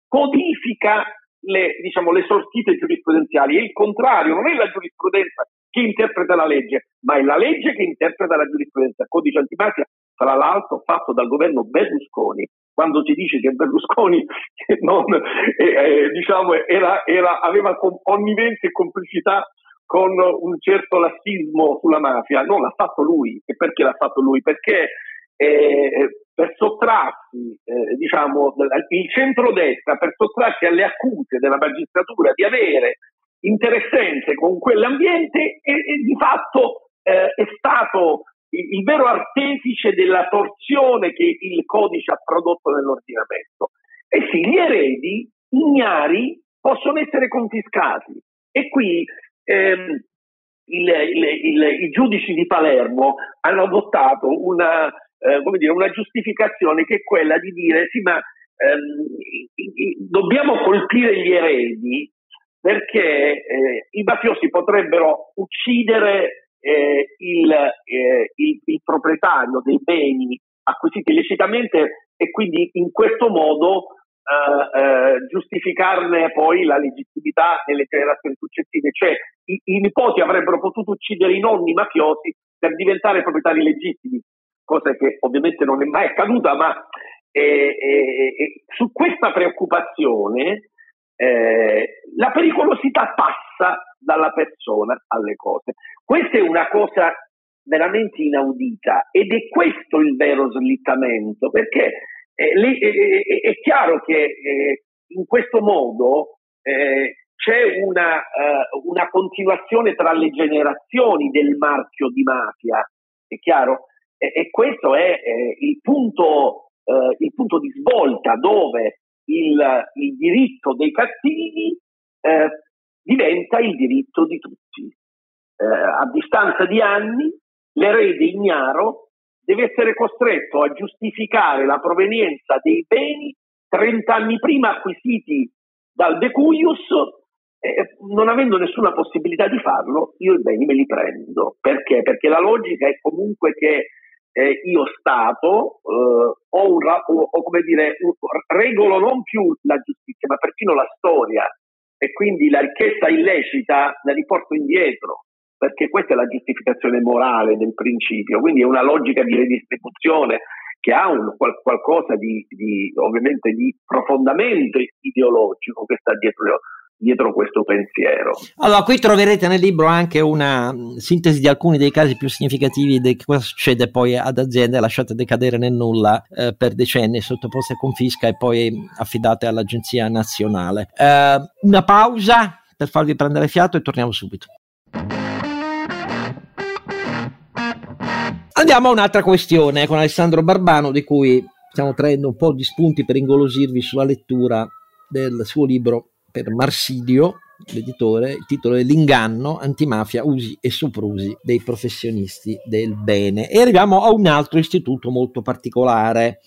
Speaker 2: codifica le, diciamo, le sortite giurisprudenziali, è il contrario, non è la giurisprudenza che interpreta la legge, ma è la legge che interpreta la giurisprudenza. Il codice antimafia, tra l'altro, fatto dal governo Berlusconi. Quando si dice che Berlusconi non, eh, eh, diciamo, era, era, aveva connivenza e complicità con un certo lassismo sulla mafia, non l'ha fatto lui. E perché l'ha fatto lui? Perché eh, per sottrarsi, eh, diciamo, il centrodestra, per sottrarsi alle accuse della magistratura di avere interessenze con quell'ambiente e, e di fatto eh, è stato il, il, vero artefice della torsione che il codice ha prodotto nell'ordinamento. E sì, gli eredi ignari possono essere confiscati e qui ehm, il, il, i giudici di Palermo hanno adottato una, eh, dire, una giustificazione che è quella di dire sì ma ehm, dobbiamo colpire gli eredi perché eh, i mafiosi potrebbero uccidere eh, il, eh, il, il, proprietario dei beni acquisiti illecitamente e quindi in questo modo eh, eh, giustificarne poi la legittimità nelle generazioni successive. Cioè i, i, nipoti avrebbero potuto uccidere i nonni mafiosi per diventare proprietari legittimi, cosa che ovviamente non è mai accaduta, ma eh, su questa preoccupazione eh, la pericolosità passa dalla persona alle cose. Questa è una cosa veramente inaudita ed è questo il vero slittamento, perché eh, le, eh, eh è chiaro che eh, in questo modo eh, c'è una, una, continuazione tra le generazioni del marchio di mafia, è chiaro? E, e questo è il punto, il punto di svolta dove il, il diritto dei cattivi eh, diventa il diritto di tutti. Eh, a distanza di anni, l'erede ignaro deve essere costretto a giustificare la provenienza dei beni 30 anni prima acquisiti dal decuius, eh, non avendo nessuna possibilità di farlo, io i beni me li prendo. Perché? Perché la logica è comunque che eh, io Stato eh, ho, un, o, o, come dire, un, regolo non più la giustizia, ma perfino la storia e quindi la ricchezza illecita la riporto indietro, perché questa è la giustificazione morale del principio, quindi è una logica di redistribuzione che ha un, qual, qualcosa di, di, ovviamente di profondamente ideologico che sta dietro dietro questo pensiero.
Speaker 1: Allora, qui troverete nel libro anche una mm, sintesi di alcuni dei casi più significativi di cosa succede poi ad aziende lasciate decadere nel nulla eh, per decenni, sottoposte a confisca e poi affidate all'Agenzia Nazionale. Eh, una pausa per farvi prendere fiato e torniamo subito. Andiamo a un'altra questione con Alessandro Barbano di cui stiamo traendo un po' di spunti per ingolosirvi sulla lettura del suo libro per Marsidio, l'editore, il titolo è L'inganno, antimafia, usi e soprusi dei professionisti del bene. E arriviamo a un altro istituto molto particolare.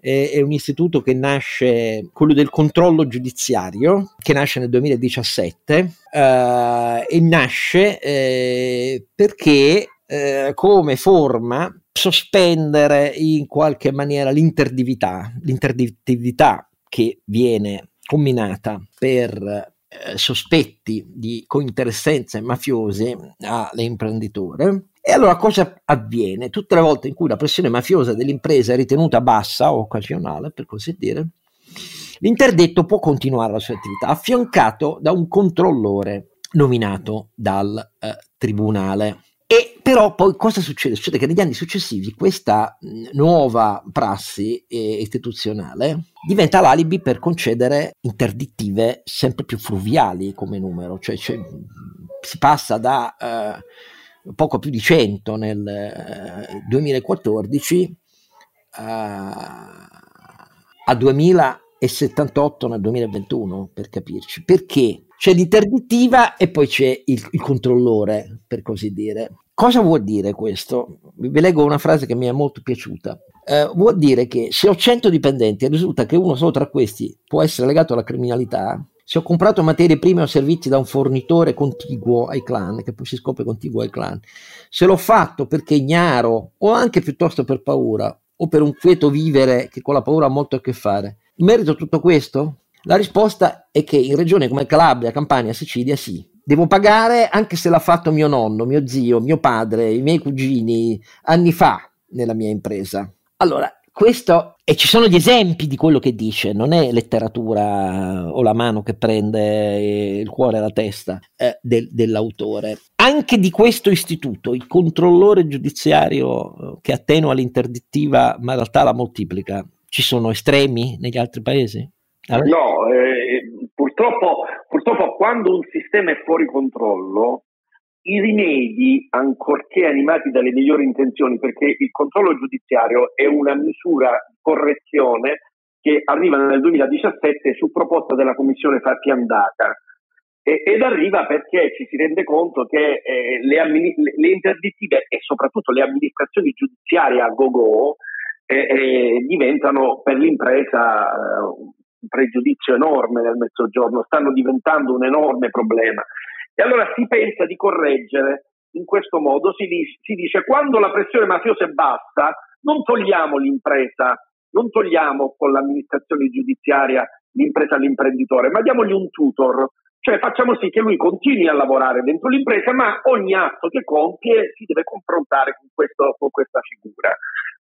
Speaker 1: È un istituto che nasce, quello del controllo giudiziario, che nasce nel 2017 eh, e nasce eh, perché eh, come forma sospendere in qualche maniera l'interdività, l'interdittività che viene combinata per eh, sospetti di cointeressenze mafiose all'imprenditore. E allora cosa avviene? Tutte le volte in cui la pressione mafiosa dell'impresa è ritenuta bassa o occasionale, per così dire, l'interdetto può continuare la sua attività affiancato da un controllore nominato dal eh, tribunale. E però poi cosa succede? Succede che negli anni successivi questa nuova prassi eh, istituzionale diventa l'alibi per concedere interdittive sempre più fruviali come numero, cioè, cioè si passa da eh, poco più di 100 nel eh, 2014 a 2078 nel 2021 per capirci. Perché? C'è l'interdittiva e poi c'è il, il, controllore, per così dire. Cosa vuol dire questo? Vi leggo una frase che mi è molto piaciuta. Eh, vuol dire che se ho 100 dipendenti e risulta che uno solo tra questi può essere legato alla criminalità, se ho comprato materie prime o servizi da un fornitore contiguo ai clan, che poi si scopre contiguo ai clan, se l'ho fatto perché ignaro o anche piuttosto per paura o per un quieto vivere che con la paura ha molto a che fare, merito tutto questo? La risposta è che in regioni come Calabria, Campania, Sicilia sì. Devo pagare anche se l'ha fatto mio nonno, mio zio, mio padre, i miei cugini anni fa nella mia impresa. Allora, questo, e ci sono gli esempi di quello che dice, non è letteratura o la mano che prende il cuore e la testa eh, del, dell'autore. Anche di questo istituto, il controllore giudiziario che attenua l'interdittiva ma in realtà la moltiplica, ci sono estremi negli altri paesi?
Speaker 2: Allora? No, eh, purtroppo, purtroppo quando un sistema è fuori controllo, i rimedi, ancorché animati dalle migliori intenzioni, perché il controllo giudiziario è una misura di correzione che arriva nel 2017 su proposta della Commissione Fatti Andata e, ed arriva perché ci si rende conto che eh, le, le, interdittive e soprattutto le amministrazioni giudiziarie a go-go eh, eh, diventano per l'impresa eh, pregiudizio enorme nel mezzogiorno, stanno diventando un enorme problema. E allora si pensa di correggere in questo modo, si dice, si dice quando la pressione mafiosa è bassa, non togliamo l'impresa, non togliamo con l'amministrazione giudiziaria l'impresa all'imprenditore, ma diamogli un tutor, cioè facciamo sì che lui continui a lavorare dentro l'impresa, ma ogni atto che compie si deve confrontare con, questo, con questa figura.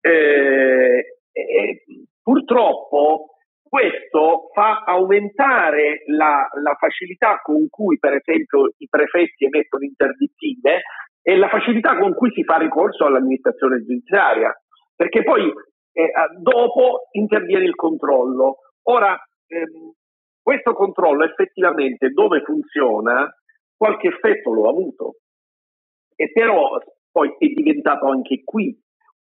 Speaker 2: Eh, eh, purtroppo questo fa aumentare la, la, facilità con cui, per esempio, i prefetti emettono interdittive e la facilità con cui si fa ricorso all'amministrazione giudiziaria, perché poi eh, dopo interviene il controllo. Ora, ehm, questo controllo effettivamente dove funziona qualche effetto lo ha avuto, e però poi è diventato anche qui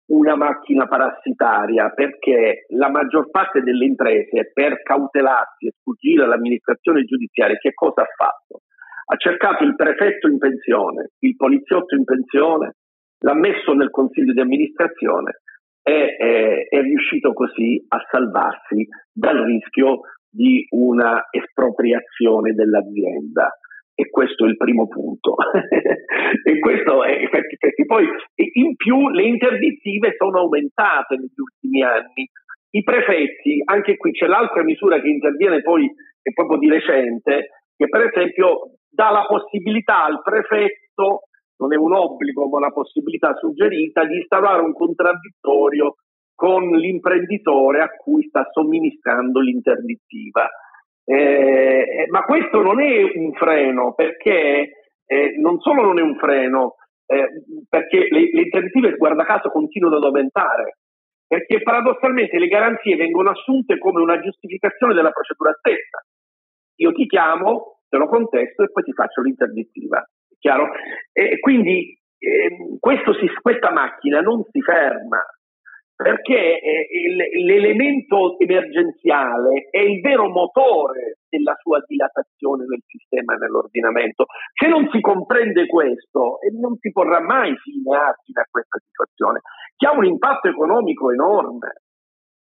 Speaker 2: una macchina parassitaria perché la maggior parte delle imprese per cautelarsi e sfuggire all'amministrazione giudiziaria che cosa ha fatto? Ha cercato il prefetto in pensione, il poliziotto in pensione, l'ha messo nel consiglio di amministrazione e è, è riuscito così a salvarsi dal rischio di una espropriazione dell'azienda. E questo è il primo punto. e questo è perché, poi in più le interdittive sono aumentate negli ultimi anni. I prefetti, anche qui c'è l'altra misura che interviene poi è proprio di recente, che per esempio dà la possibilità al prefetto, non è un obbligo ma una possibilità suggerita, di instaurare un contraddittorio con l'imprenditore a cui sta somministrando l'interdittiva. Eh, ma questo non è un freno perché eh, non solo non è un freno, eh, perché le, le interdittive, guarda caso, continuano ad aumentare, perché paradossalmente le garanzie vengono assunte come una giustificazione della procedura stessa. Io ti chiamo, te lo contesto e poi ti faccio l'interdittiva. Chiaro? E quindi eh, si, questa macchina non si ferma, perché eh, l'elemento emergenziale è il vero motore della sua dilatazione nel sistema e nell'ordinamento. Se non si comprende questo, non si porrà mai fine a questa situazione, che ha un impatto economico enorme.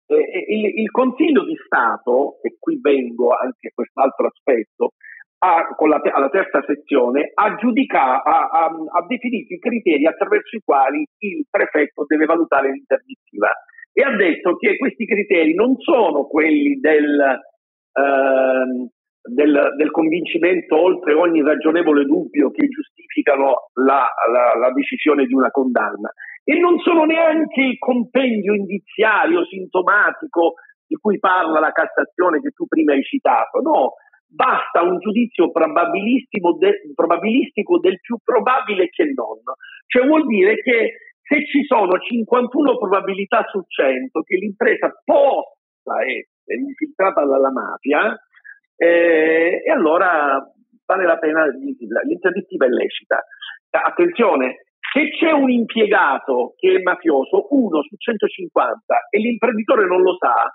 Speaker 2: Il, il Consiglio di Stato, e qui vengo anche a quest'altro aspetto, con la, alla terza sezione, ha, giudicato, ha, ha, ha, definito i criteri attraverso i quali il prefetto deve valutare l'interdittiva e ha detto che questi criteri non sono quelli del, eh, del, del convincimento oltre ogni ragionevole dubbio che giustificano la, la, la decisione di una condanna. E non sono neanche il compendio indiziario sintomatico di cui parla la Cassazione che tu prima hai citato, no, basta un giudizio probabilistico, de, probabilistico del più probabile che non. Cioè vuol dire che se ci sono 51 probabilità su 100 che l'impresa possa essere infiltrata dalla mafia, eh, e allora vale la pena, l'interdittiva è lecita. Attenzione, se c'è un impiegato che è mafioso, uno su 150, e l'imprenditore non lo sa,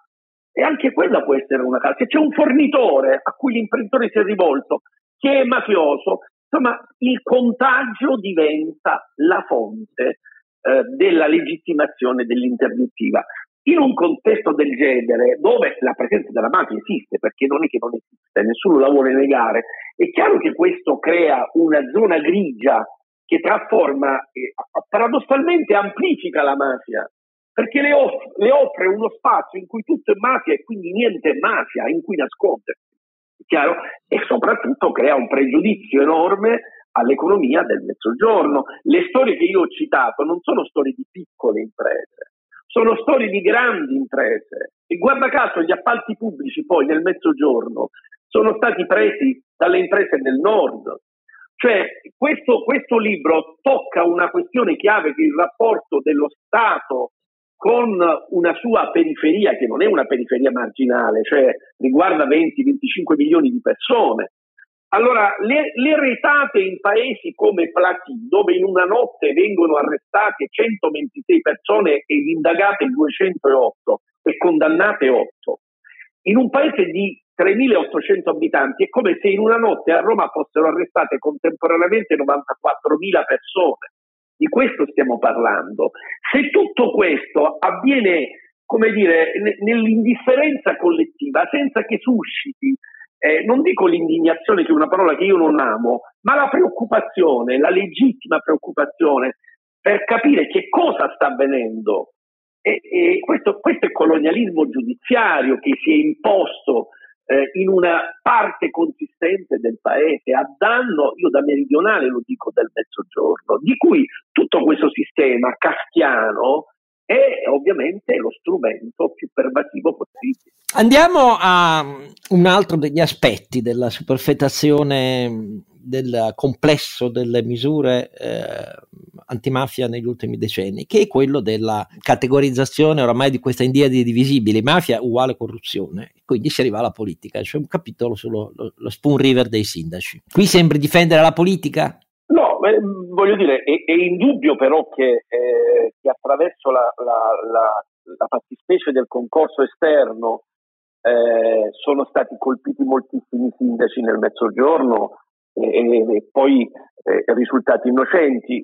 Speaker 2: e anche quella può essere una casa. Se c'è un fornitore a cui l'imprenditore si è rivolto che è mafioso, insomma, il contagio diventa la fonte eh, della legittimazione dell'interdittiva. In un contesto del genere, dove la presenza della mafia esiste, perché non è che non esiste, nessuno la vuole negare, è chiaro che questo crea una zona grigia che trasforma, eh, paradossalmente amplifica la mafia, perché le, off- le, offre uno spazio in cui tutto è mafia e quindi niente è mafia, in cui nascondersi, chiaro? E soprattutto crea un pregiudizio enorme all'economia del mezzogiorno. Le storie che io ho citato non sono storie di piccole imprese, sono storie di grandi imprese. E guarda caso gli appalti pubblici poi nel mezzogiorno sono stati presi dalle imprese del nord. Cioè, questo, questo libro tocca una questione chiave che è il rapporto dello Stato con una sua periferia che non è una periferia marginale, cioè riguarda 20-25 milioni di persone. Allora, le, le retate in paesi come Platì, dove in una notte vengono arrestate 126 persone ed indagate 208 e condannate 8, in un paese di 3.800 abitanti è come se in una notte a Roma fossero arrestate contemporaneamente 94.000 persone. Di questo stiamo parlando. Se tutto questo avviene, come dire, nell'indifferenza collettiva, senza che susciti, eh, non dico l'indignazione, che è una parola che io non amo, ma la preoccupazione, la legittima preoccupazione per capire che cosa sta avvenendo. E, e questo, questo è colonialismo giudiziario che si è imposto eh, in una parte consistente del paese, a danno, io da meridionale lo dico, del mezzogiorno, di cui tutto questo sistema kafkiano è ovviamente lo strumento più pervasivo possibile.
Speaker 1: Andiamo a un altro degli aspetti della superfetazione del complesso delle misure eh, antimafia negli ultimi decenni, che è quello della categorizzazione oramai di questa indiade divisibili, mafia uguale corruzione, quindi si arriva alla politica, c'è un capitolo sullo lo Spoon River dei sindaci. Qui sembri difendere la politica?
Speaker 2: No, eh, voglio dire, è, è, indubbio però che, eh, che attraverso la, la, la, la, fattispecie del concorso esterno eh, sono stati colpiti moltissimi sindaci nel mezzogiorno e, poi eh, risultati innocenti.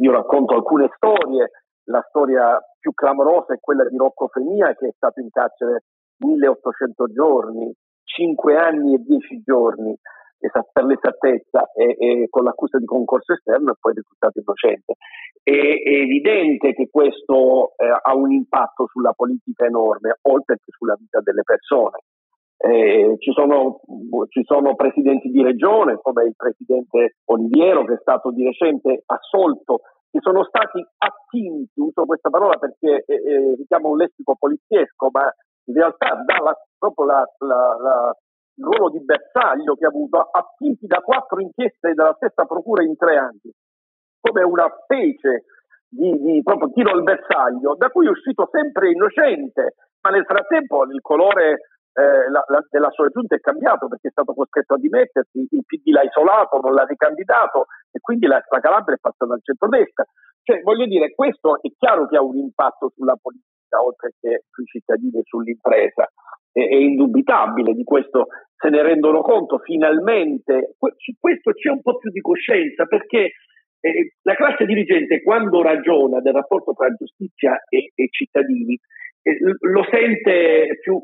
Speaker 2: io racconto alcune storie, la storia più clamorosa è quella di Rocco Fenia che è stato in carcere 1800 giorni, 5 anni e 10 giorni per l'esattezza e, e, con l'accusa di concorso esterno e poi risultato innocente. è, è evidente che questo eh, ha un impatto sulla politica enorme, oltre che sulla vita delle persone. Eh, ci, sono, ci, sono, presidenti di regione, come il presidente Oliviero, che è stato di recente assolto, che sono stati attinti, uso questa parola perché eh, eh, richiama un lessico poliziesco, ma in realtà dà la, proprio la, la, il ruolo di bersaglio che ha avuto, attinti da quattro inchieste della stessa procura in tre anni come una specie di, di proprio tiro al bersaglio, da cui è uscito sempre innocente, ma nel frattempo il colore eh, la, la, della sua giunta è cambiato perché è stato costretto a dimettersi, il PD l'ha isolato, non l'ha ricandidato e quindi la, la Calabria è passata al centrodestra. Cioè, voglio dire, questo è chiaro che ha un impatto sulla politica, oltre che sui cittadini e sull'impresa. È, è indubitabile, di questo se ne rendono conto finalmente. Su questo c'è un po' più di coscienza perché eh, la classe dirigente quando ragiona del rapporto tra giustizia e, e cittadini eh, lo sente più,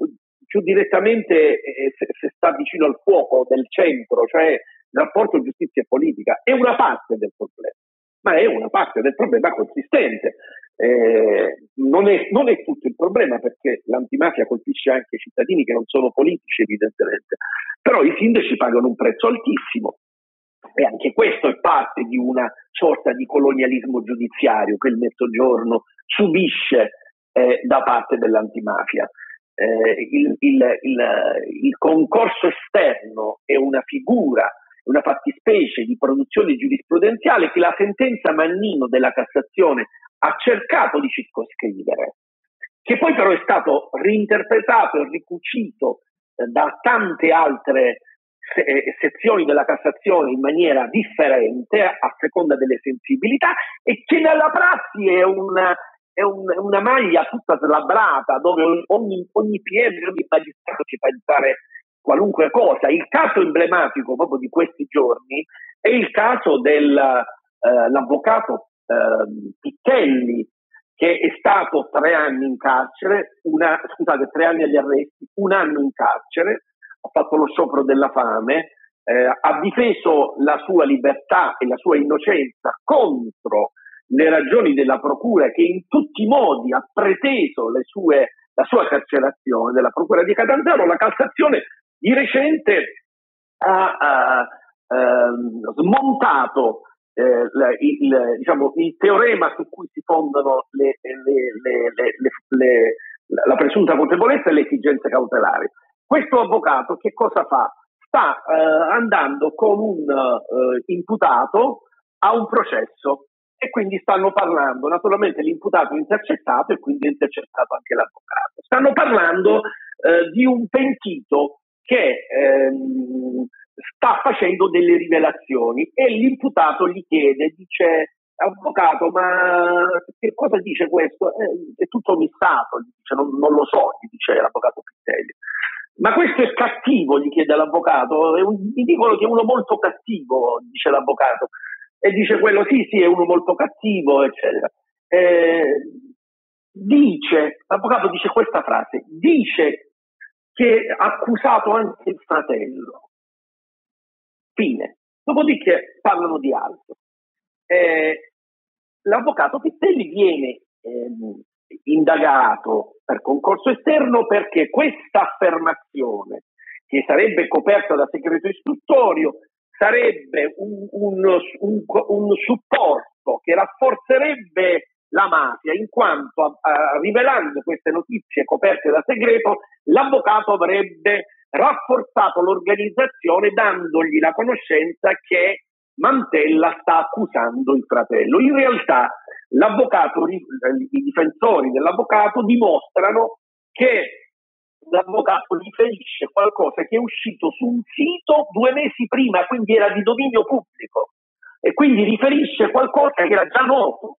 Speaker 2: più direttamente eh, se, se, sta vicino al fuoco del centro, cioè il rapporto giustizia e politica, è una parte del problema, ma è una parte del problema consistente. Eh, non, è, non, è, tutto il problema perché l'antimafia colpisce anche i cittadini che non sono politici evidentemente, però i sindaci pagano un prezzo altissimo e anche questo è parte di una sorta di colonialismo giudiziario che il Mezzogiorno subisce eh, da parte dell'antimafia. Eh, il, il, il, il, concorso esterno è una figura, una fattispecie di produzione giurisprudenziale che la sentenza Mannino della Cassazione ha cercato di circoscrivere, che poi però è stato reinterpretato e ricucito eh, da tante altre eh, sezioni della Cassazione in maniera differente a seconda delle sensibilità e che nella prassi è una, è un, una maglia tutta slabbrata dove ogni, ogni PM, ogni magistrato ci fa pensare qualunque cosa. Il caso emblematico proprio di questi giorni è il caso dell'avvocato eh, eh, Pittelli che è stato tre anni in carcere, una, scusate, tre anni agli arresti, un anno in carcere, ha fatto lo sciopero della fame, eh, ha difeso la sua libertà e la sua innocenza contro le ragioni della procura che in tutti i modi ha preteso sue, la sua carcerazione della procura di Catanzaro, la Cassazione di recente ha, ha ehm, smontato eh, il, diciamo, il, teorema su cui si fondano le, le, le, la presunta colpevolezza e le esigenze cautelari. Questo avvocato che cosa fa? Sta eh, andando con un eh, imputato a un processo e quindi stanno parlando, naturalmente l'imputato è intercettato e quindi è intercettato anche l'avvocato. Stanno parlando eh, di un pentito che ehm, sta facendo delle rivelazioni e l'imputato gli chiede, dice avvocato, ma che cosa dice questo? Eh, è tutto missato, dice, non, non, lo so, gli dice l'avvocato Pittelli. Ma questo è cattivo, gli chiede l'avvocato. Un, mi dicono che è uno molto cattivo, dice l'avvocato. E dice quello, sì, sì, è uno molto cattivo, eccetera. Eh, dice, l'avvocato dice questa frase, dice che ha accusato anche il fratello. Fine. Dopodiché parlano di altro. Eh, l'avvocato Pittelli viene ehm, indagato per concorso esterno perché questa affermazione, che sarebbe coperta da segreto istruttorio, sarebbe un, un, un, un supporto che rafforzerebbe la mafia, in quanto a, rivelando queste notizie coperte da segreto, l'avvocato avrebbe rafforzato l'organizzazione dandogli la conoscenza che Mantella sta accusando il fratello. In realtà i difensori dell'avvocato dimostrano che l'avvocato riferisce qualcosa che è uscito su un sito due mesi prima, quindi era di dominio pubblico, e quindi riferisce qualcosa che era già noto.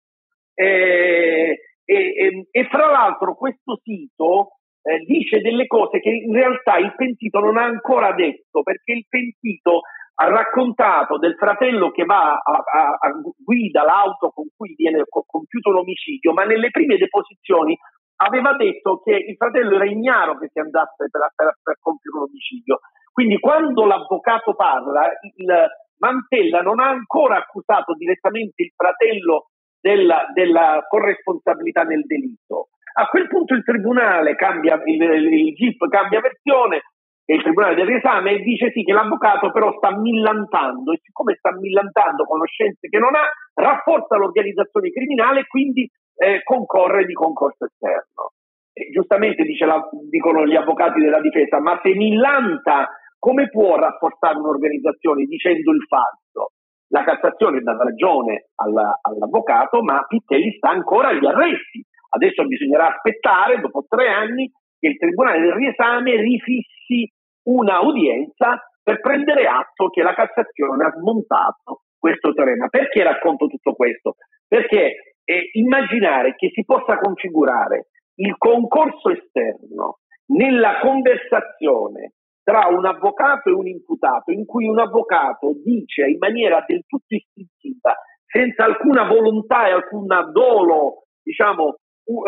Speaker 2: E, e, e fra l'altro questo sito eh, dice delle cose che in realtà il pentito non ha ancora detto, perché il pentito ha raccontato del fratello che va a, a, a guida l'auto con cui viene compiuto un omicidio, ma nelle prime deposizioni aveva detto che il fratello era ignaro che si andasse per, per, per compiere un omicidio. Quindi quando l'avvocato parla, il Mantella non ha ancora accusato direttamente il fratello della, della corresponsabilità nel delitto. A quel punto il tribunale cambia, il, il GIP cambia versione e il tribunale del riesame dice sì che l'avvocato però sta millantando e siccome sta millantando conoscenze che non ha, rafforza l'organizzazione criminale e quindi eh, concorre di concorso esterno. E giustamente la, dicono gli avvocati della difesa, ma se millanta come può rafforzare un'organizzazione dicendo il falso? La Cassazione dà ragione alla, all'avvocato, ma Pittelli sta ancora agli arresti. Adesso bisognerà aspettare, dopo tre anni, che il Tribunale del riesame rifissi un'udienza per prendere atto che la Cassazione ha smontato questo teorema. Perché racconto tutto questo? Perché eh, immaginare che si possa configurare il concorso esterno nella conversazione tra un avvocato e un imputato, in cui un avvocato dice in maniera del tutto istintiva, senza alcuna volontà e alcun dolo, diciamo,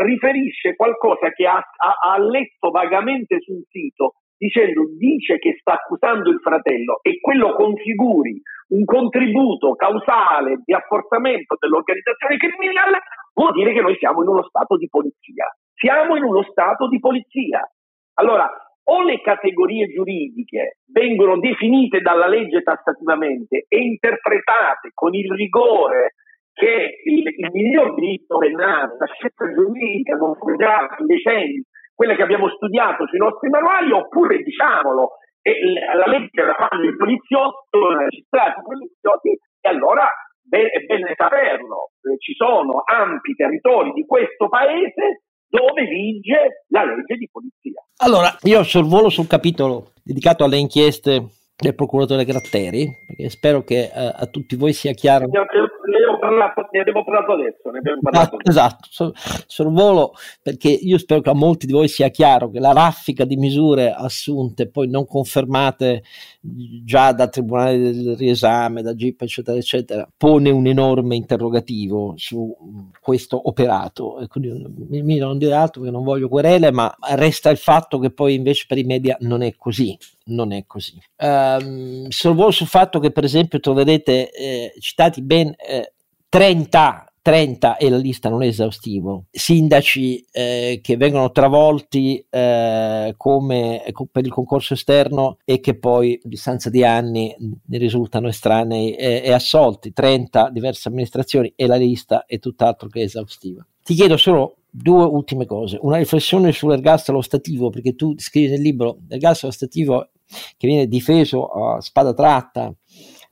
Speaker 2: riferisce qualcosa che ha, ha, ha letto vagamente sul sito dicendo dice che sta accusando il fratello e quello configuri un contributo causale di affossamento dell'organizzazione criminale, vuol dire che noi siamo in uno stato di polizia. Siamo in uno stato di polizia. Allora, o le categorie giuridiche vengono definite dalla legge tassativamente e interpretate con il rigore che il, il miglior diritto penale, la scienza giuridica non forgiata in decenni quelle che abbiamo studiato sui nostri manuali, oppure diciamolo, la legge la fanno i poliziotti, i magistrati, i poliziotti, e allora è bene saperlo. Eh, ci sono ampi territori di questo paese dove vige la legge di polizia.
Speaker 1: Allora, io sorvolo sul capitolo dedicato alle inchieste del procuratore Gratteri, perché spero che eh, a tutti voi sia chiaro. Ne
Speaker 2: abbiamo parlato, ne abbiamo parlato adesso. Ne abbiamo parlato
Speaker 1: esatto, sul, sul volo, perché io spero che a molti di voi sia chiaro che la raffica di misure assunte, poi non confermate già dal Tribunale del riesame, da GIP, eccetera, eccetera, pone un enorme interrogativo su questo operato. E quindi mi, mi non dire altro perché non voglio querele, ma resta il fatto che poi invece per i media non è così non è così. Um, sorvolo sul fatto che, per esempio, troverete eh, citati ben eh, 30 30 e la lista non è esaustivo, sindaci eh, che vengono travolti eh, come per il concorso esterno e che poi a distanza di anni ne risultano estranei e, e assolti, 30 diverse amministrazioni e la lista è tutt'altro che esaustiva. Ti chiedo solo due ultime cose, una riflessione sull'ergastolo stativo, perché tu scrivi nel libro l'ergastolo stativo che viene difeso a spada tratta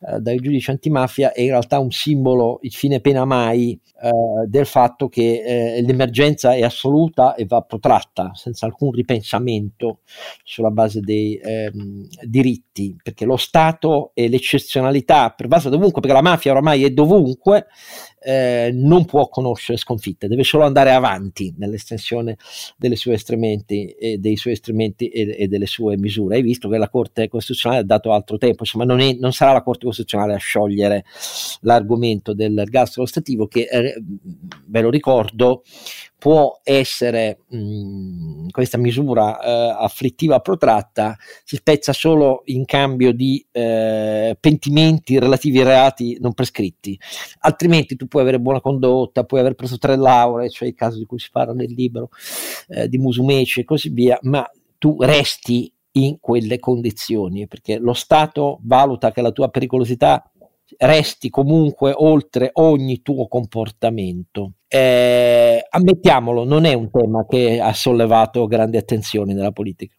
Speaker 1: eh, dai giudici antimafia è in realtà un simbolo, il fine pena mai, eh, del fatto che eh, l'emergenza è assoluta e va protratta senza alcun ripensamento sulla base dei ehm, diritti, perché lo Stato e l'eccezionalità pervasa dovunque, perché la mafia oramai è dovunque, eh, non può conoscere sconfitte, deve solo andare avanti nell'estensione delle sue estrementi dei suoi estrementi e, e, delle sue misure. Hai visto che la Corte Costituzionale ha dato altro tempo, insomma non, è, non sarà la Corte Costituzionale a sciogliere l'argomento del gas stativo che, eh, ve lo ricordo, può essere mh, questa misura eh, afflittiva protratta si spezza solo in cambio di eh, pentimenti relativi ai reati non prescritti. Altrimenti tu puoi avere buona condotta puoi aver preso tre lauree cioè il caso di cui si parla nel libro eh, di Musumeci e così via ma tu resti in quelle condizioni perché lo Stato valuta che la tua pericolosità resti comunque oltre ogni tuo comportamento. Eh, ammettiamolo, non è un tema che ha sollevato grandi attenzioni nella politica.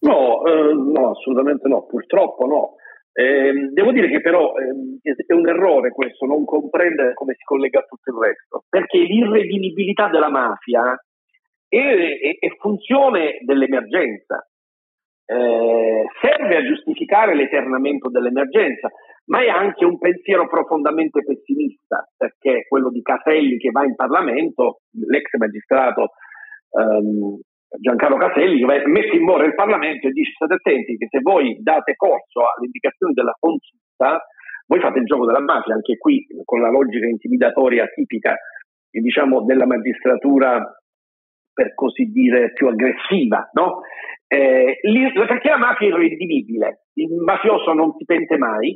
Speaker 2: No, eh, no, assolutamente no, purtroppo no. Eh, devo dire che però eh, è un errore questo, non comprendere come si collega a tutto il resto, perché l'irredimibilità della mafia è, è, è funzione dell'emergenza, eh, serve a giustificare l'eternamento dell'emergenza, ma è anche un pensiero profondamente pessimista, perché quello di Caselli che va in Parlamento, l'ex magistrato um, Giancarlo Caselli, che mette in mora il Parlamento e dice state attenti che se voi date corso alle indicazioni della consulta, voi fate il gioco della mafia, anche qui con la logica intimidatoria tipica diciamo, della magistratura per così dire più aggressiva, no? Eh, perché la mafia è irredimibile, il mafioso non si pente mai,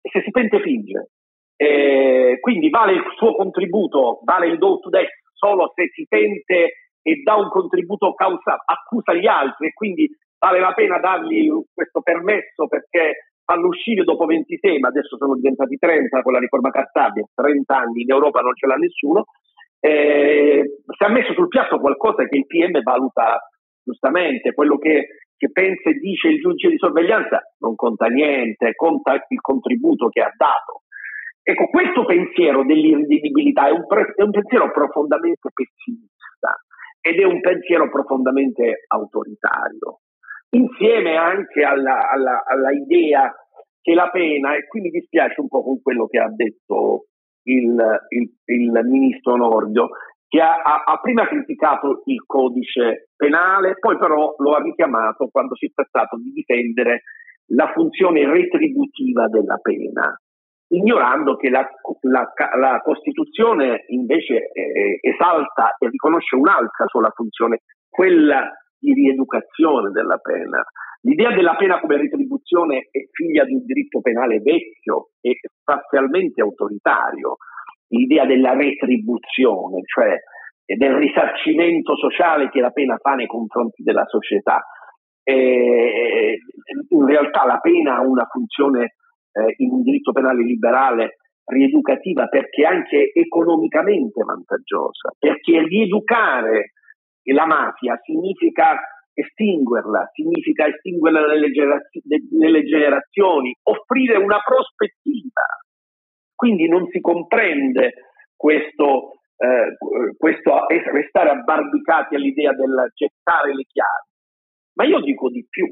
Speaker 2: e se si pente finge. Eh, quindi vale il suo contributo, vale il do to death solo se si sente e dà un contributo causa, accusa gli altri e quindi vale la pena dargli questo permesso perché fanno uscire dopo 26, ma adesso sono diventati 30 con la riforma Cartabia, 30 anni in Europa non ce l'ha nessuno, eh, si è messo sul piatto qualcosa che il PM valuta giustamente, quello che, che pensa e dice il giudice di sorveglianza non conta niente, conta il contributo che ha dato. Ecco, questo pensiero dell'irredimibilità è un, è un pensiero profondamente pessimista ed è un pensiero profondamente autoritario insieme anche alla, alla, alla, idea che la pena, e qui mi dispiace un po' con quello che ha detto il, il, il ministro Nordio, che ha, ha, ha, prima criticato il codice penale, poi però lo ha richiamato quando si è trattato di difendere la funzione retributiva della pena, ignorando che la, la, la Costituzione invece eh, esalta e riconosce un'altra sola funzione, quella di rieducazione della pena. L'idea della pena come retribuzione è figlia di un diritto penale vecchio e parzialmente autoritario. L'idea della retribuzione, cioè del risarcimento sociale che la pena fa nei confronti della società. E in realtà la pena ha una funzione eh, in un diritto penale liberale rieducativa perché è anche economicamente vantaggiosa, perché rieducare la mafia significa estinguerla, significa estinguerla nelle, generazio- nelle generazioni, offrire una prospettiva. Quindi non si comprende questo, eh, questo restare abbarbicati all'idea del gettare le chiavi. Ma io dico di più.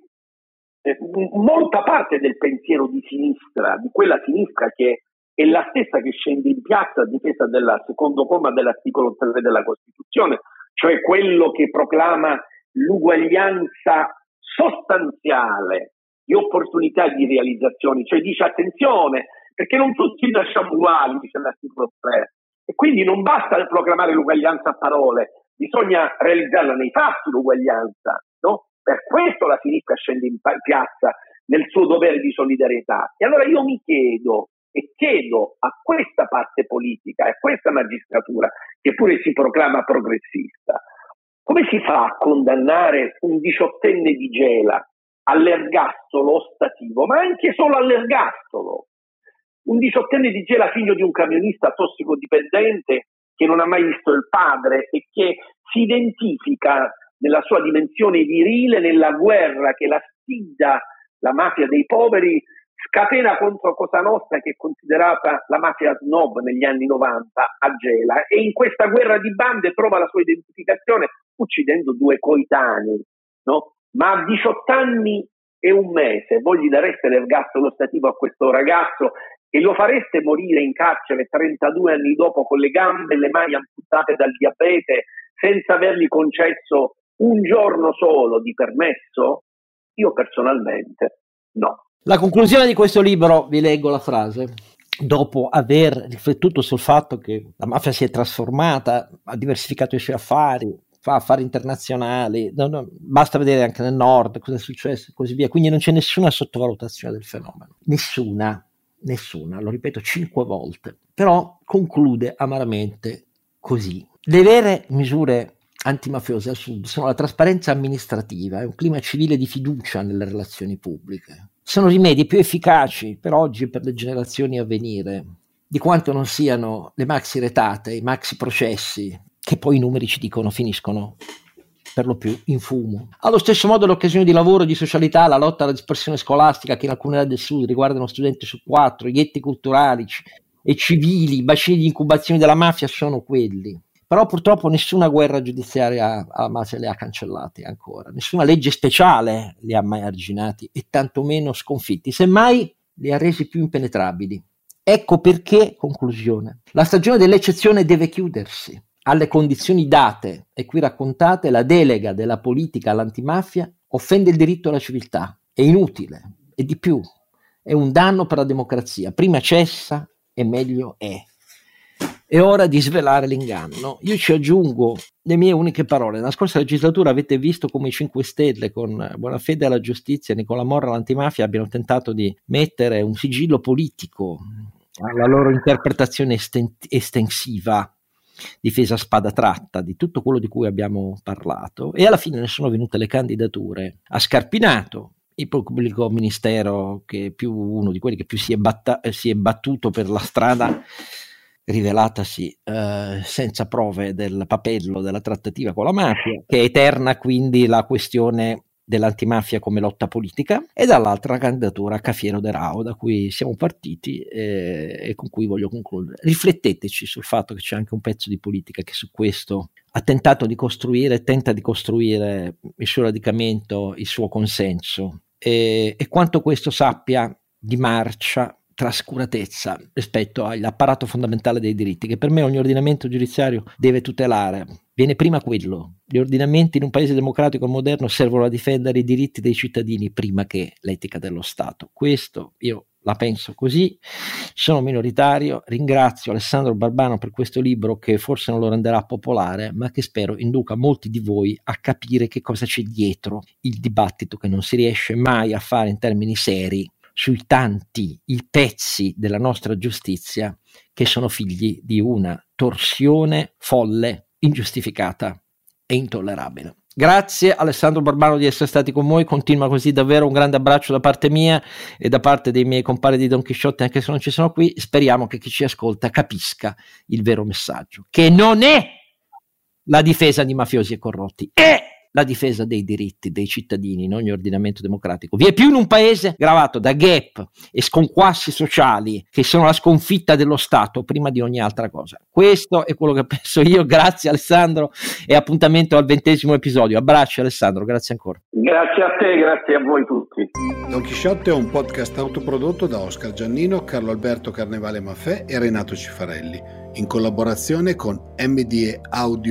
Speaker 2: Eh, molta parte del pensiero di sinistra, di quella sinistra che è la stessa che scende in piazza a difesa del secondo comma dell'articolo 3 della Costituzione, cioè quello che proclama l'uguaglianza sostanziale di opportunità di realizzazione, cioè dice attenzione, perché non tutti nasciamo uguali, dice l'articolo 3, e quindi non basta proclamare l'uguaglianza a parole, bisogna realizzarla nei fatti l'uguaglianza, no? Per questo la sinistra scende in piazza nel suo dovere di solidarietà. E allora io mi chiedo, e chiedo a questa parte politica, a questa magistratura, che pure si proclama progressista, come si fa a condannare un diciottenne di Gela all'ergastolo ostativo, ma anche solo all'ergastolo? Un diciottenne di Gela, figlio di un camionista tossicodipendente che non ha mai visto il padre e che si identifica nella sua dimensione virile nella guerra che la sfida la mafia dei poveri scatena contro Cosa Nostra che è considerata la mafia snob negli anni 90 a Gela e in questa guerra di bande trova la sua identificazione uccidendo due coetanei, no? ma a 18 anni e un mese voi gli dareste l'ergastolo stativo a questo ragazzo e lo fareste morire in carcere 32 anni dopo con le gambe e le mani amputate dal diabete senza avergli concesso un giorno solo di permesso? Io personalmente no.
Speaker 1: La conclusione di questo libro, vi leggo la frase, dopo aver riflettuto sul fatto che la mafia si è trasformata, ha diversificato i suoi affari, fa affari internazionali, no, no, basta vedere anche nel nord cosa è successo e così via, quindi non c'è nessuna sottovalutazione del fenomeno, nessuna, nessuna, lo ripeto cinque volte, però conclude amaramente così. Le vere misure antimafiose al sud sono la trasparenza amministrativa e un clima civile di fiducia nelle relazioni pubbliche sono rimedi più efficaci per oggi e per le generazioni a venire di quanto non siano le maxi retate, i maxi processi, che poi i numeri ci dicono finiscono per lo più in fumo. Allo stesso modo le occasioni di lavoro, di socialità, la lotta alla dispersione scolastica che in alcune aree del sud riguardano studenti su quattro, i ghetti culturali e civili, i bacini di incubazione della mafia sono quelli. Però purtroppo nessuna guerra giudiziaria mafia le ha cancellate ancora, nessuna legge speciale li ha mai arginati e tantomeno sconfitti, semmai li ha resi più impenetrabili. Ecco perché, conclusione, la stagione dell'eccezione deve chiudersi. Alle condizioni date e qui raccontate, la delega della politica all'antimafia offende il diritto alla civiltà, è inutile e di più, è un danno per la democrazia. Prima cessa e meglio è. È ora di svelare l'inganno. Io ci aggiungo le mie uniche parole. Nella scorsa legislatura avete visto come i 5 Stelle, con buona fede alla giustizia, Nicola Morra all'antimafia, abbiano tentato di mettere un sigillo politico alla loro interpretazione esten- estensiva difesa a spada tratta di tutto quello di cui abbiamo parlato e alla fine ne sono venute le candidature a Scarpinato, il pubblico ministero che è più uno di quelli che più si è, batta- si è battuto per la strada rivelatasi eh, senza prove del papello della trattativa con la mafia, che è eterna quindi la questione dell'antimafia come lotta politica e dall'altra la candidatura Cafiero de Rao da cui siamo partiti eh, e con cui voglio concludere. Rifletteteci sul fatto che c'è anche un pezzo di politica che su questo ha tentato di costruire, tenta di costruire il suo radicamento, il suo consenso e, e quanto questo sappia di marcia trascuratezza rispetto all'apparato fondamentale dei diritti che per me ogni ordinamento giudiziario deve tutelare. Viene prima quello. Gli ordinamenti in un paese democratico moderno servono a difendere i diritti dei cittadini prima che l'etica dello Stato. Questo io la penso così, sono minoritario, ringrazio Alessandro Barbano per questo libro che forse non lo renderà popolare, ma che spero induca molti di voi a capire che cosa c'è dietro il dibattito che non si riesce mai a fare in termini seri sui tanti i pezzi della nostra giustizia che sono figli di una torsione folle, ingiustificata e intollerabile. Grazie Alessandro Barbano di essere stati con noi, continua così davvero un grande abbraccio da parte mia e da parte dei miei compari di Don Chisciotte anche se non ci sono qui, speriamo che chi ci ascolta capisca il vero messaggio, che non è la difesa di mafiosi e corrotti, è la difesa dei diritti dei cittadini in ogni ordinamento democratico. Vi è più in un paese gravato da gap e sconquassi sociali che sono la sconfitta dello Stato prima di ogni altra cosa. Questo è quello che penso io. Grazie Alessandro e appuntamento al ventesimo episodio. Abbraccio Alessandro, grazie ancora.
Speaker 2: Grazie a te, grazie a voi tutti.
Speaker 3: Don Chisciotte è un podcast autoprodotto da Oscar Giannino, Carlo Alberto Carnevale Maffè e Renato Cifarelli in collaborazione con mdeaudio.com.